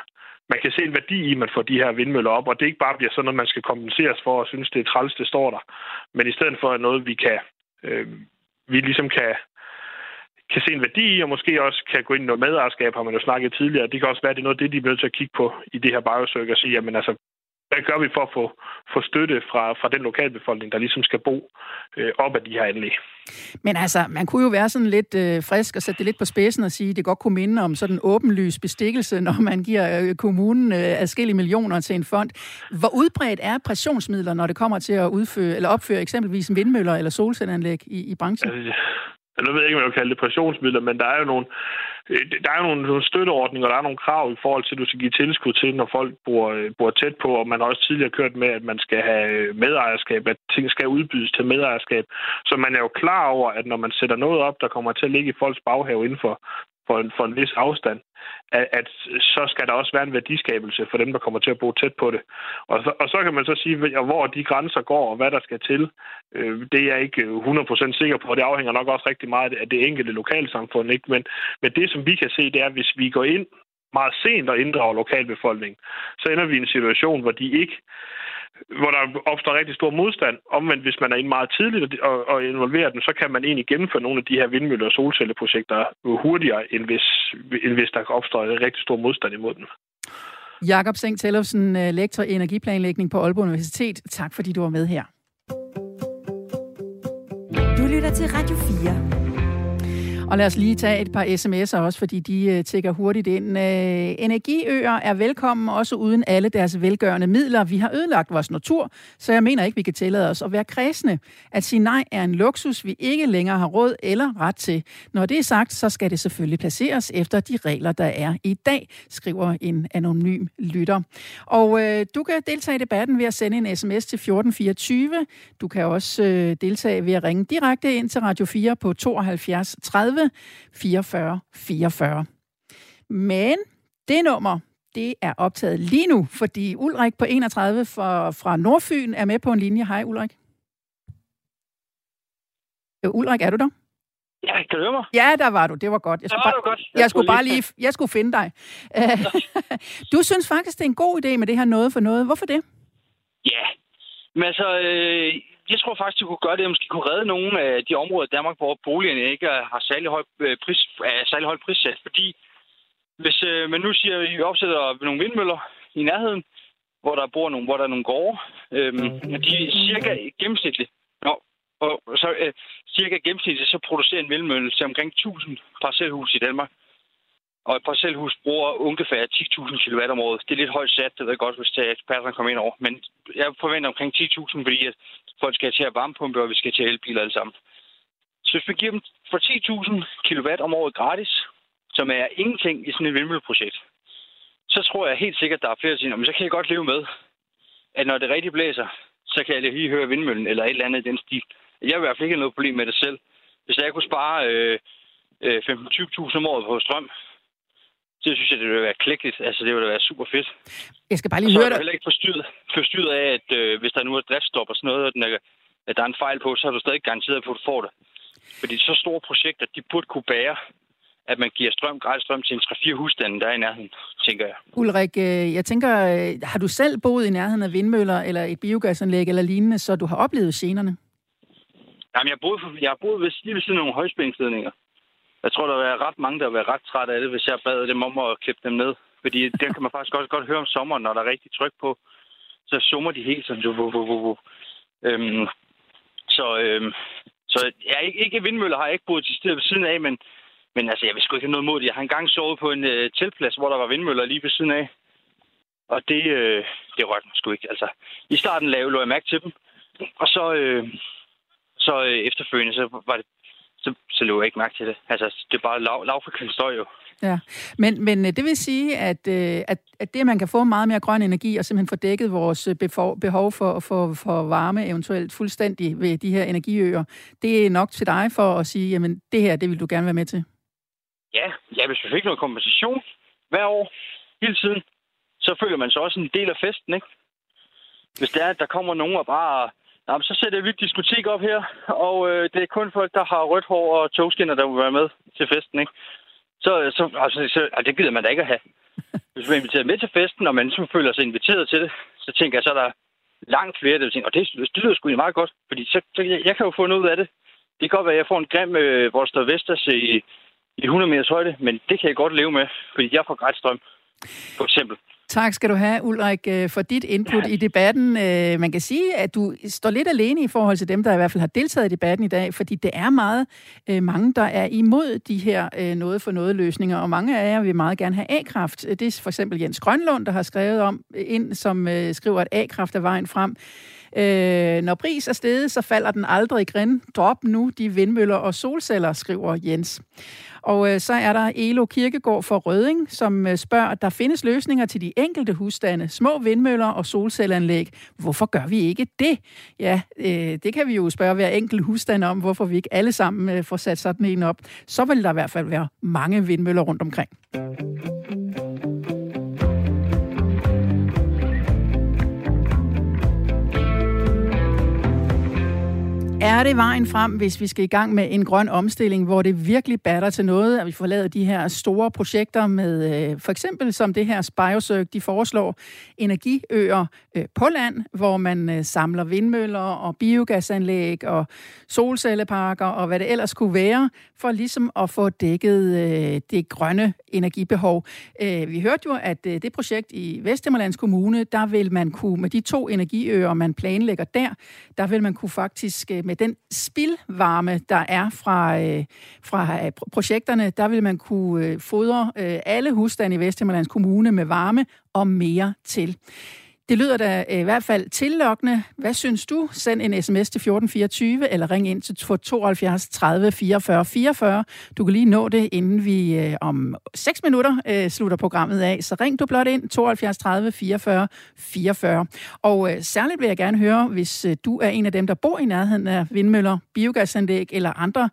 man kan se en værdi i, at man får de her vindmøller op, og det ikke bare bliver sådan noget, man skal kompenseres for og synes, det er træls, det står der. Men i stedet for noget, vi kan, øh, vi ligesom kan, kan se en værdi i, og måske også kan gå ind i noget medejerskab, har man jo snakket tidligere. Det kan også være, at det er noget af det, de er nødt til at kigge på i det her biosøg og sige, jamen altså, hvad gør vi for at få, få støtte fra, fra den lokalbefolkning, der ligesom skal bo øh, op af de her anlæg? Men altså, man kunne jo være sådan lidt øh, frisk og sætte det lidt på spidsen og sige, at det godt kunne minde om sådan en åbenlys bestikkelse, når man giver øh, kommunen øh, adskillige millioner til en fond. Hvor udbredt er pressionsmidler, når det kommer til at udføre eller opføre eksempelvis vindmøller eller solcelleanlæg i, i branchen? Altså, nu ved jeg ikke, om jeg vil kalde det pressionsmidler, men der er jo nogle, øh, der er jo nogle, nogle støtteordninger, der er nogle krav i forhold til, at du skal give tilskud til, når folk bor, øh, bor tæt på, og man har også tidligere kørt med, at man skal have øh, medejerskab, at ting skal udbydes til medejerskab. Så man er jo klar over, at når man sætter noget op, der kommer til at ligge i folks baghave inden for, for en, for en vis afstand, at, at så skal der også være en værdiskabelse for dem, der kommer til at bo tæt på det. Og så, og så kan man så sige, hvor de grænser går, og hvad der skal til. Øh, det er jeg ikke øh, 100% sikker på, det afhænger nok også rigtig meget af det enkelte lokalsamfund. Ikke? Men, men det, som vi kan se, det er, hvis vi går ind meget sent og inddrager lokalbefolkningen, så ender vi i en situation, hvor de ikke hvor der opstår rigtig stor modstand. Omvendt, hvis man er ind meget tidligt og, og involverer dem, så kan man egentlig gennemføre nogle af de her vindmølle- og solcelleprojekter hurtigere, end hvis, end hvis der opstår en rigtig stor modstand imod dem. Jakob Seng Tellefsen, øh, lektor i energiplanlægning på Aalborg Universitet. Tak fordi du var med her. Du lytter til Radio 4. Og lad os lige tage et par sms'er også, fordi de øh, tækker hurtigt ind. Øh, energiøer er velkommen, også uden alle deres velgørende midler. Vi har ødelagt vores natur, så jeg mener ikke, vi kan tillade os at være kredsende. At sige nej er en luksus, vi ikke længere har råd eller ret til. Når det er sagt, så skal det selvfølgelig placeres efter de regler, der er i dag, skriver en anonym lytter. Og øh, du kan deltage i debatten ved at sende en sms til 1424. Du kan også øh, deltage ved at ringe direkte ind til Radio 4 på 72 30 44 44. Men det nummer, det er optaget lige nu, fordi Ulrik på 31 fra, fra Nordfyn er med på en linje. Hej Ulrik. Øh, Ulrik, er du der? Ja, kan du høre mig? Ja, der var du. Det var godt. Jeg skulle, bare, du godt. jeg, jeg skulle bare lige, jeg skulle finde dig. du synes faktisk, det er en god idé med det her noget for noget. Hvorfor det? Ja, men altså, øh, jeg tror faktisk, det kunne gøre det, at måske kunne redde nogle af de områder i Danmark, hvor boligerne ikke har særlig høj, øh, pris, er særlig højt prissat. Fordi hvis øh, man nu siger, at vi opsætter nogle vindmøller i nærheden, hvor der bor nogle, hvor der er nogle gårde, øh, de er cirka gennemsnitligt, Nå, og så øh, cirka gennemsnitligt, så producerer en vindmølle til omkring 1000 parcelhus i Danmark. Og et parcelhus bruger ungefær 10.000 kW om året. Det er lidt højt sat, det ved jeg godt, hvis eksperterne kommer ind over. Men jeg forventer omkring 10.000, fordi at folk skal til at varmepumpe, og vi skal til elbiler alle sammen. Så hvis vi giver dem for 10.000 kW om året gratis, som er ingenting i sådan et vindmølleprojekt, så tror jeg helt sikkert, at der er flere, der siger, men så kan jeg godt leve med, at når det rigtig blæser, så kan jeg lige høre vindmøllen eller et eller andet i den stil. Jeg vil i hvert fald ikke have noget problem med det selv. Hvis jeg kunne spare øh, øh, 15-20.000 om året på strøm, så synes jeg, det ville være klækkeligt. Altså, det ville være super fedt. Jeg skal bare lige så høre er du dig. heller ikke forstyrret, forstyrret af, at øh, hvis der nu er driftstop og sådan noget, og den er, at der er en fejl på, så er du stadig garanteret på, at du får det. Fordi så store projekter, de burde kunne bære, at man giver strøm, gratis strøm til en 3-4 husstande, der er i nærheden, tænker jeg. Ulrik, øh, jeg tænker, øh, har du selv boet i nærheden af vindmøller eller et biogasanlæg eller lignende, så du har oplevet generne? Jamen, jeg har boet, jeg har boet ved, lige ved siden af nogle højspændingsledninger. Jeg tror, der er ret mange, der vil være ret træt af det, hvis jeg bad dem om at klippe dem ned. Fordi det kan man faktisk også godt høre om sommeren, når der er rigtig tryk på. Så summer de helt sådan. Wo, wo, wo, vu. Øhm, så, øhm, så jeg ikke, ikke vindmøller har jeg ikke boet til stedet ved siden af, men, men altså, jeg vil sgu ikke have noget mod det. Jeg har engang sovet på en øh, teltplads, hvor der var vindmøller lige ved siden af. Og det, øh, det rørte mig sgu ikke. Altså, i starten lavede, lå jeg mærke til dem. Og så, øh, så øh, efterfølgende, så var det så, så lå jeg ikke mærke til det. Altså, det er bare lav, lavfrekvent støj jo. Ja, men, men øh, det vil sige, at, øh, at, at det, at man kan få meget mere grøn energi og simpelthen få dækket vores øh, behov for, for, for varme eventuelt fuldstændig ved de her energiøer, det er nok til dig for at sige, jamen det her, det vil du gerne være med til. Ja, ja hvis vi fik noget kompensation hver år, hele tiden, så føler man sig også en del af festen, ikke? Hvis det er, at der kommer nogen og bare Jamen, så sætter vi et diskotek op her, og øh, det er kun folk, der har rødt hår og togskinner, der vil være med til festen, ikke? Så, så, altså, så altså, det gider man da ikke at have. Hvis man er inviteret med til festen, og man ligesom føler sig inviteret til det, så tænker jeg, så er der langt flere, der vil tænke, og det, det lyder sgu meget godt, fordi så, så jeg, jeg kan jo få noget ud af det. Det kan godt være, at jeg får en grim, øh, står Vestas i, i 100 meters højde, men det kan jeg godt leve med, fordi jeg får gratis strøm, for eksempel. Tak skal du have, Ulrik, øh, for dit input i debatten. Øh, man kan sige, at du står lidt alene i forhold til dem, der i hvert fald har deltaget i debatten i dag, fordi det er meget øh, mange, der er imod de her noget for noget løsninger, og mange af jer vil meget gerne have A-kraft. Det er for eksempel Jens Grønlund, der har skrevet om ind, som skriver, at A-kraft er vejen frem. Øh, når pris er steget, så falder den aldrig grin. Drop nu de vindmøller og solceller, skriver Jens. Og øh, så er der Elo Kirkegård for Røding, som øh, spørger, at der findes løsninger til de enkelte husstande, små vindmøller og solcelleanlæg. Hvorfor gør vi ikke det? Ja, øh, det kan vi jo spørge hver enkelt husstand om, hvorfor vi ikke alle sammen øh, får sat sådan en op. Så vil der i hvert fald være mange vindmøller rundt omkring. Er det vejen frem, hvis vi skal i gang med en grøn omstilling, hvor det virkelig batter til noget, at vi får lavet de her store projekter med, øh, for eksempel som det her Spiocirc, de foreslår energiøer øh, på land, hvor man øh, samler vindmøller og biogasanlæg og solcelleparker og hvad det ellers kunne være, for ligesom at få dækket øh, det grønne energibehov. Øh, vi hørte jo, at øh, det projekt i Vesthimmerlands Kommune, der vil man kunne, med de to energiøer, man planlægger der, der vil man kunne faktisk med den spildvarme, der er fra, øh, fra øh, projekterne, der vil man kunne øh, fodre øh, alle husstande i Vesthimmerlands Kommune med varme og mere til. Det lyder da øh, i hvert fald tillokkende. Hvad synes du? Send en sms til 1424 eller ring ind til 72 30 44 44. Du kan lige nå det, inden vi øh, om 6 minutter øh, slutter programmet af. Så ring du blot ind 72 30 44 44. Og øh, særligt vil jeg gerne høre, hvis øh, du er en af dem, der bor i nærheden af vindmøller, biogasanlæg eller andre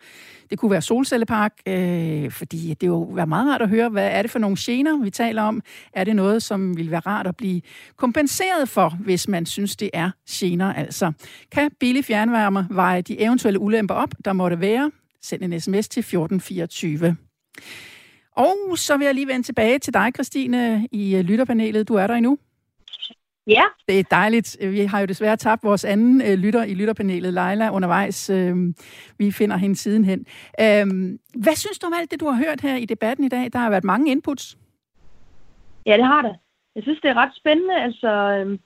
det kunne være solcellepark, øh, fordi det jo være meget rart at høre, hvad er det for nogle gener, vi taler om? Er det noget, som vil være rart at blive kompenseret for, hvis man synes, det er gener? Altså, kan billig fjernvarme veje de eventuelle ulemper op, der måtte være? Send en sms til 1424. Og så vil jeg lige vende tilbage til dig, Christine, i øh, lytterpanelet. Du er der endnu. Ja. Det er dejligt. Vi har jo desværre tabt vores anden øh, lytter i lytterpanelet, Leila, undervejs. Øh, vi finder hende sidenhen. Øh, hvad synes du om alt det, du har hørt her i debatten i dag? Der har været mange inputs. Ja, det har det. Jeg synes, det er ret spændende. Altså, øh,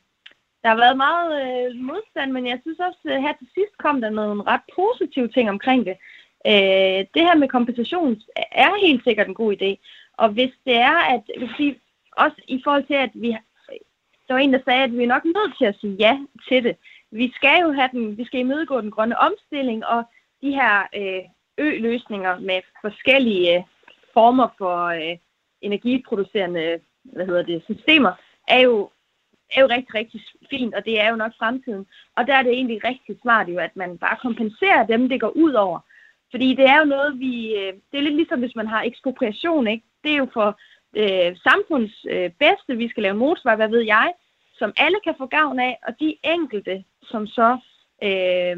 der har været meget øh, modstand, men jeg synes også, at her til sidst kom der nogle ret positive ting omkring det. Øh, det her med kompensation er helt sikkert en god idé. Og hvis det er, at sige, også i forhold til, at vi der var en, der sagde, at vi er nok nødt til at sige ja til det. Vi skal jo have den, vi skal imødegå den grønne omstilling, og de her øh, ø-løsninger med forskellige øh, former for øh, energiproducerende hvad hedder det, systemer, er jo, er jo rigtig, rigtig fint, og det er jo nok fremtiden. Og der er det egentlig rigtig smart jo, at man bare kompenserer dem, det går ud over. Fordi det er jo noget, vi... Øh, det er lidt ligesom, hvis man har ekspropriation, ikke? Det er jo for øh, samfunds øh, bedste, vi skal lave motorvej, hvad ved jeg som alle kan få gavn af, og de enkelte, som så øh,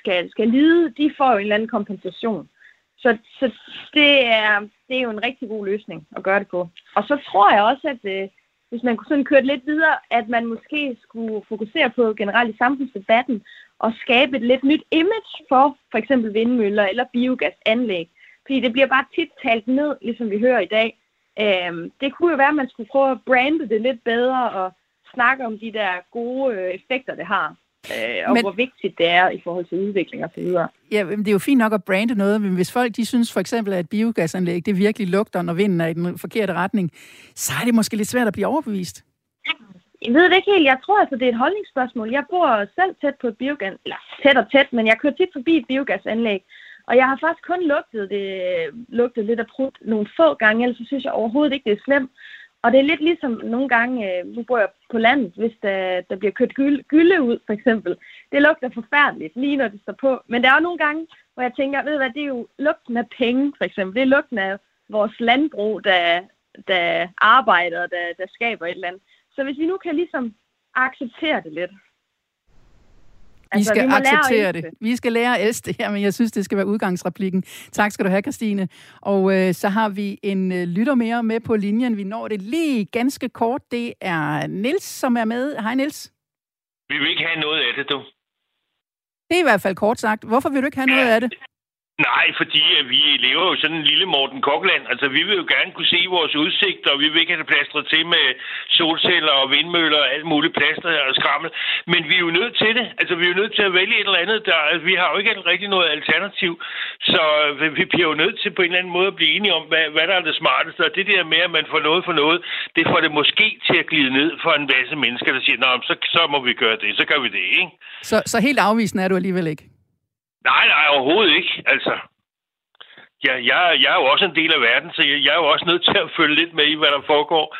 skal, skal lide, de får jo en eller anden kompensation. Så, så det, er, det er jo en rigtig god løsning at gøre det på. Og så tror jeg også, at øh, hvis man kunne sådan køre lidt videre, at man måske skulle fokusere på generelt i samfundsdebatten og skabe et lidt nyt image for for eksempel vindmøller eller biogasanlæg. Fordi det bliver bare tit talt ned, ligesom vi hører i dag. Øh, det kunne jo være, at man skulle prøve at brande det lidt bedre og snakke om de der gode øh, effekter, det har. Øh, og men, hvor vigtigt det er i forhold til udvikling og så videre. Ja, det er jo fint nok at brande noget, men hvis folk de synes for eksempel, at biogasanlæg det virkelig lugter, når vinden er i den forkerte retning, så er det måske lidt svært at blive overbevist. Jeg ved det ikke helt. Jeg tror altså, det er et holdningsspørgsmål. Jeg bor selv tæt på et biogas, eller tæt og tæt, men jeg kører tit forbi et biogasanlæg. Og jeg har faktisk kun lugtet, det, lugtet lidt af prut nogle få gange, ellers så synes jeg overhovedet ikke, det er slemt. Og det er lidt ligesom nogle gange, øh, nu bor jeg på landet, hvis der, der bliver kørt gylde, gylde ud, for eksempel. Det lugter forfærdeligt, lige når det står på. Men der er nogle gange, hvor jeg tænker, ved du hvad, det er jo lugten af penge, for eksempel. Det er lugten af vores landbrug, der, der arbejder, der, der skaber et eller andet. Så hvis vi nu kan ligesom acceptere det lidt, vi altså, skal vi acceptere det. Vi skal lære at elske det her, men jeg synes, det skal være udgangsreplikken. Tak skal du have, Christine. Og øh, så har vi en øh, lytter mere med på linjen. Vi når det lige ganske kort. Det er Nils som er med. Hej, Nils. Vi vil ikke have noget af det, du. Det er i hvert fald kort sagt. Hvorfor vil du ikke have noget af det? Nej, fordi øh, vi lever jo sådan en lille Morten Kokland. Altså, vi vil jo gerne kunne se vores udsigt, og vi vil ikke have det plastret til med solceller og vindmøller og alt muligt plaster og skrammel. Men vi er jo nødt til det. Altså, vi er jo nødt til at vælge et eller andet. Der, altså, vi har jo ikke rigtig noget alternativ. Så øh, vi bliver jo nødt til på en eller anden måde at blive enige om, hvad, hvad der er det smarteste. Og det der med, at man får noget for noget, det får det måske til at glide ned for en masse mennesker, der siger, Nå, så, så må vi gøre det. Så gør vi det, ikke? Så, så helt afvisende er du alligevel ikke? Nej, nej, overhovedet ikke. Altså, ja, jeg, jeg er jo også en del af verden, så jeg, jeg er jo også nødt til at følge lidt med i, hvad der foregår.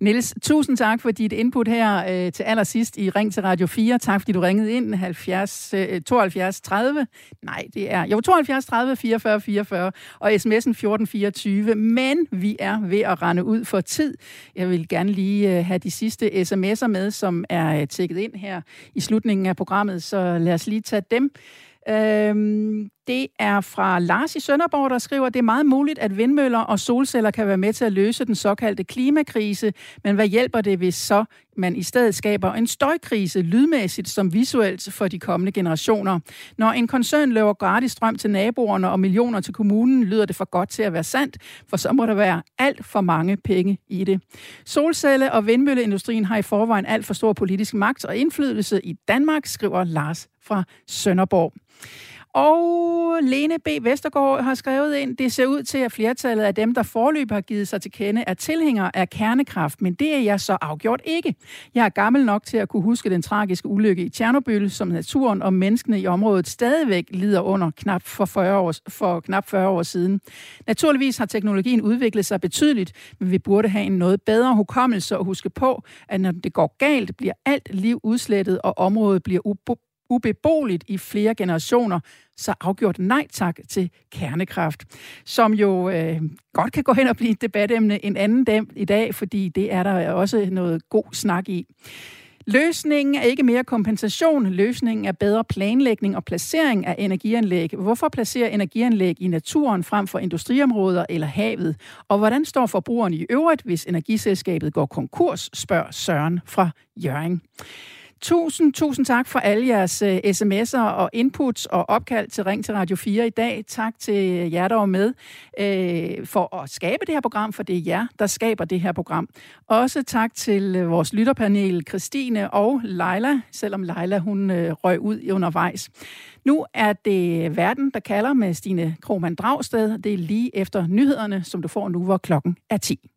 Niels, tusind tak for dit input her øh, til allersidst i Ring til Radio 4. Tak fordi du ringede ind 70, øh, 72 30. Nej, det er jo 72 30 44 44 og sms'en 1424. Men vi er ved at rende ud for tid. Jeg vil gerne lige øh, have de sidste sms'er med, som er øh, tækket ind her i slutningen af programmet, så lad os lige tage dem. Øhm, det er fra Lars i Sønderborg, der skriver, at det er meget muligt, at vindmøller og solceller kan være med til at løse den såkaldte klimakrise, men hvad hjælper det, hvis så man i stedet skaber en støjkrise lydmæssigt som visuelt for de kommende generationer? Når en koncern løber gratis strøm til naboerne og millioner til kommunen, lyder det for godt til at være sandt, for så må der være alt for mange penge i det. Solcelle- og vindmølleindustrien har i forvejen alt for stor politisk magt og indflydelse i Danmark, skriver Lars fra Sønderborg. Og Lene B. Vestergaard har skrevet ind, det ser ud til, at flertallet af dem, der forløb har givet sig til kende, er tilhængere af kernekraft, men det er jeg så afgjort ikke. Jeg er gammel nok til at kunne huske den tragiske ulykke i Tjernobyl, som naturen og menneskene i området stadigvæk lider under knap for, 40 år, for knap 40 år siden. Naturligvis har teknologien udviklet sig betydeligt, men vi burde have en noget bedre hukommelse og huske på, at når det går galt, bliver alt liv udslettet, og området bliver ubeboeligt i flere generationer, så afgjort nej tak til kernekraft, som jo øh, godt kan gå hen og blive et debatemne en anden dag i dag, fordi det er der også noget god snak i. Løsningen er ikke mere kompensation. Løsningen er bedre planlægning og placering af energianlæg. Hvorfor placere energianlæg i naturen frem for industriområder eller havet? Og hvordan står forbrugeren i øvrigt, hvis energiselskabet går konkurs, spørger Søren fra Jørgen. Tusind, tusind tak for alle jeres uh, sms'er og inputs og opkald til Ring til Radio 4 i dag. Tak til jer, der var med uh, for at skabe det her program, for det er jer, der skaber det her program. Også tak til uh, vores lytterpanel, Christine og Leila, selvom Leila hun uh, røg ud undervejs. Nu er det Verden, der kalder med Stine Krohmann Dragsted. Det er lige efter nyhederne, som du får nu, hvor klokken er 10.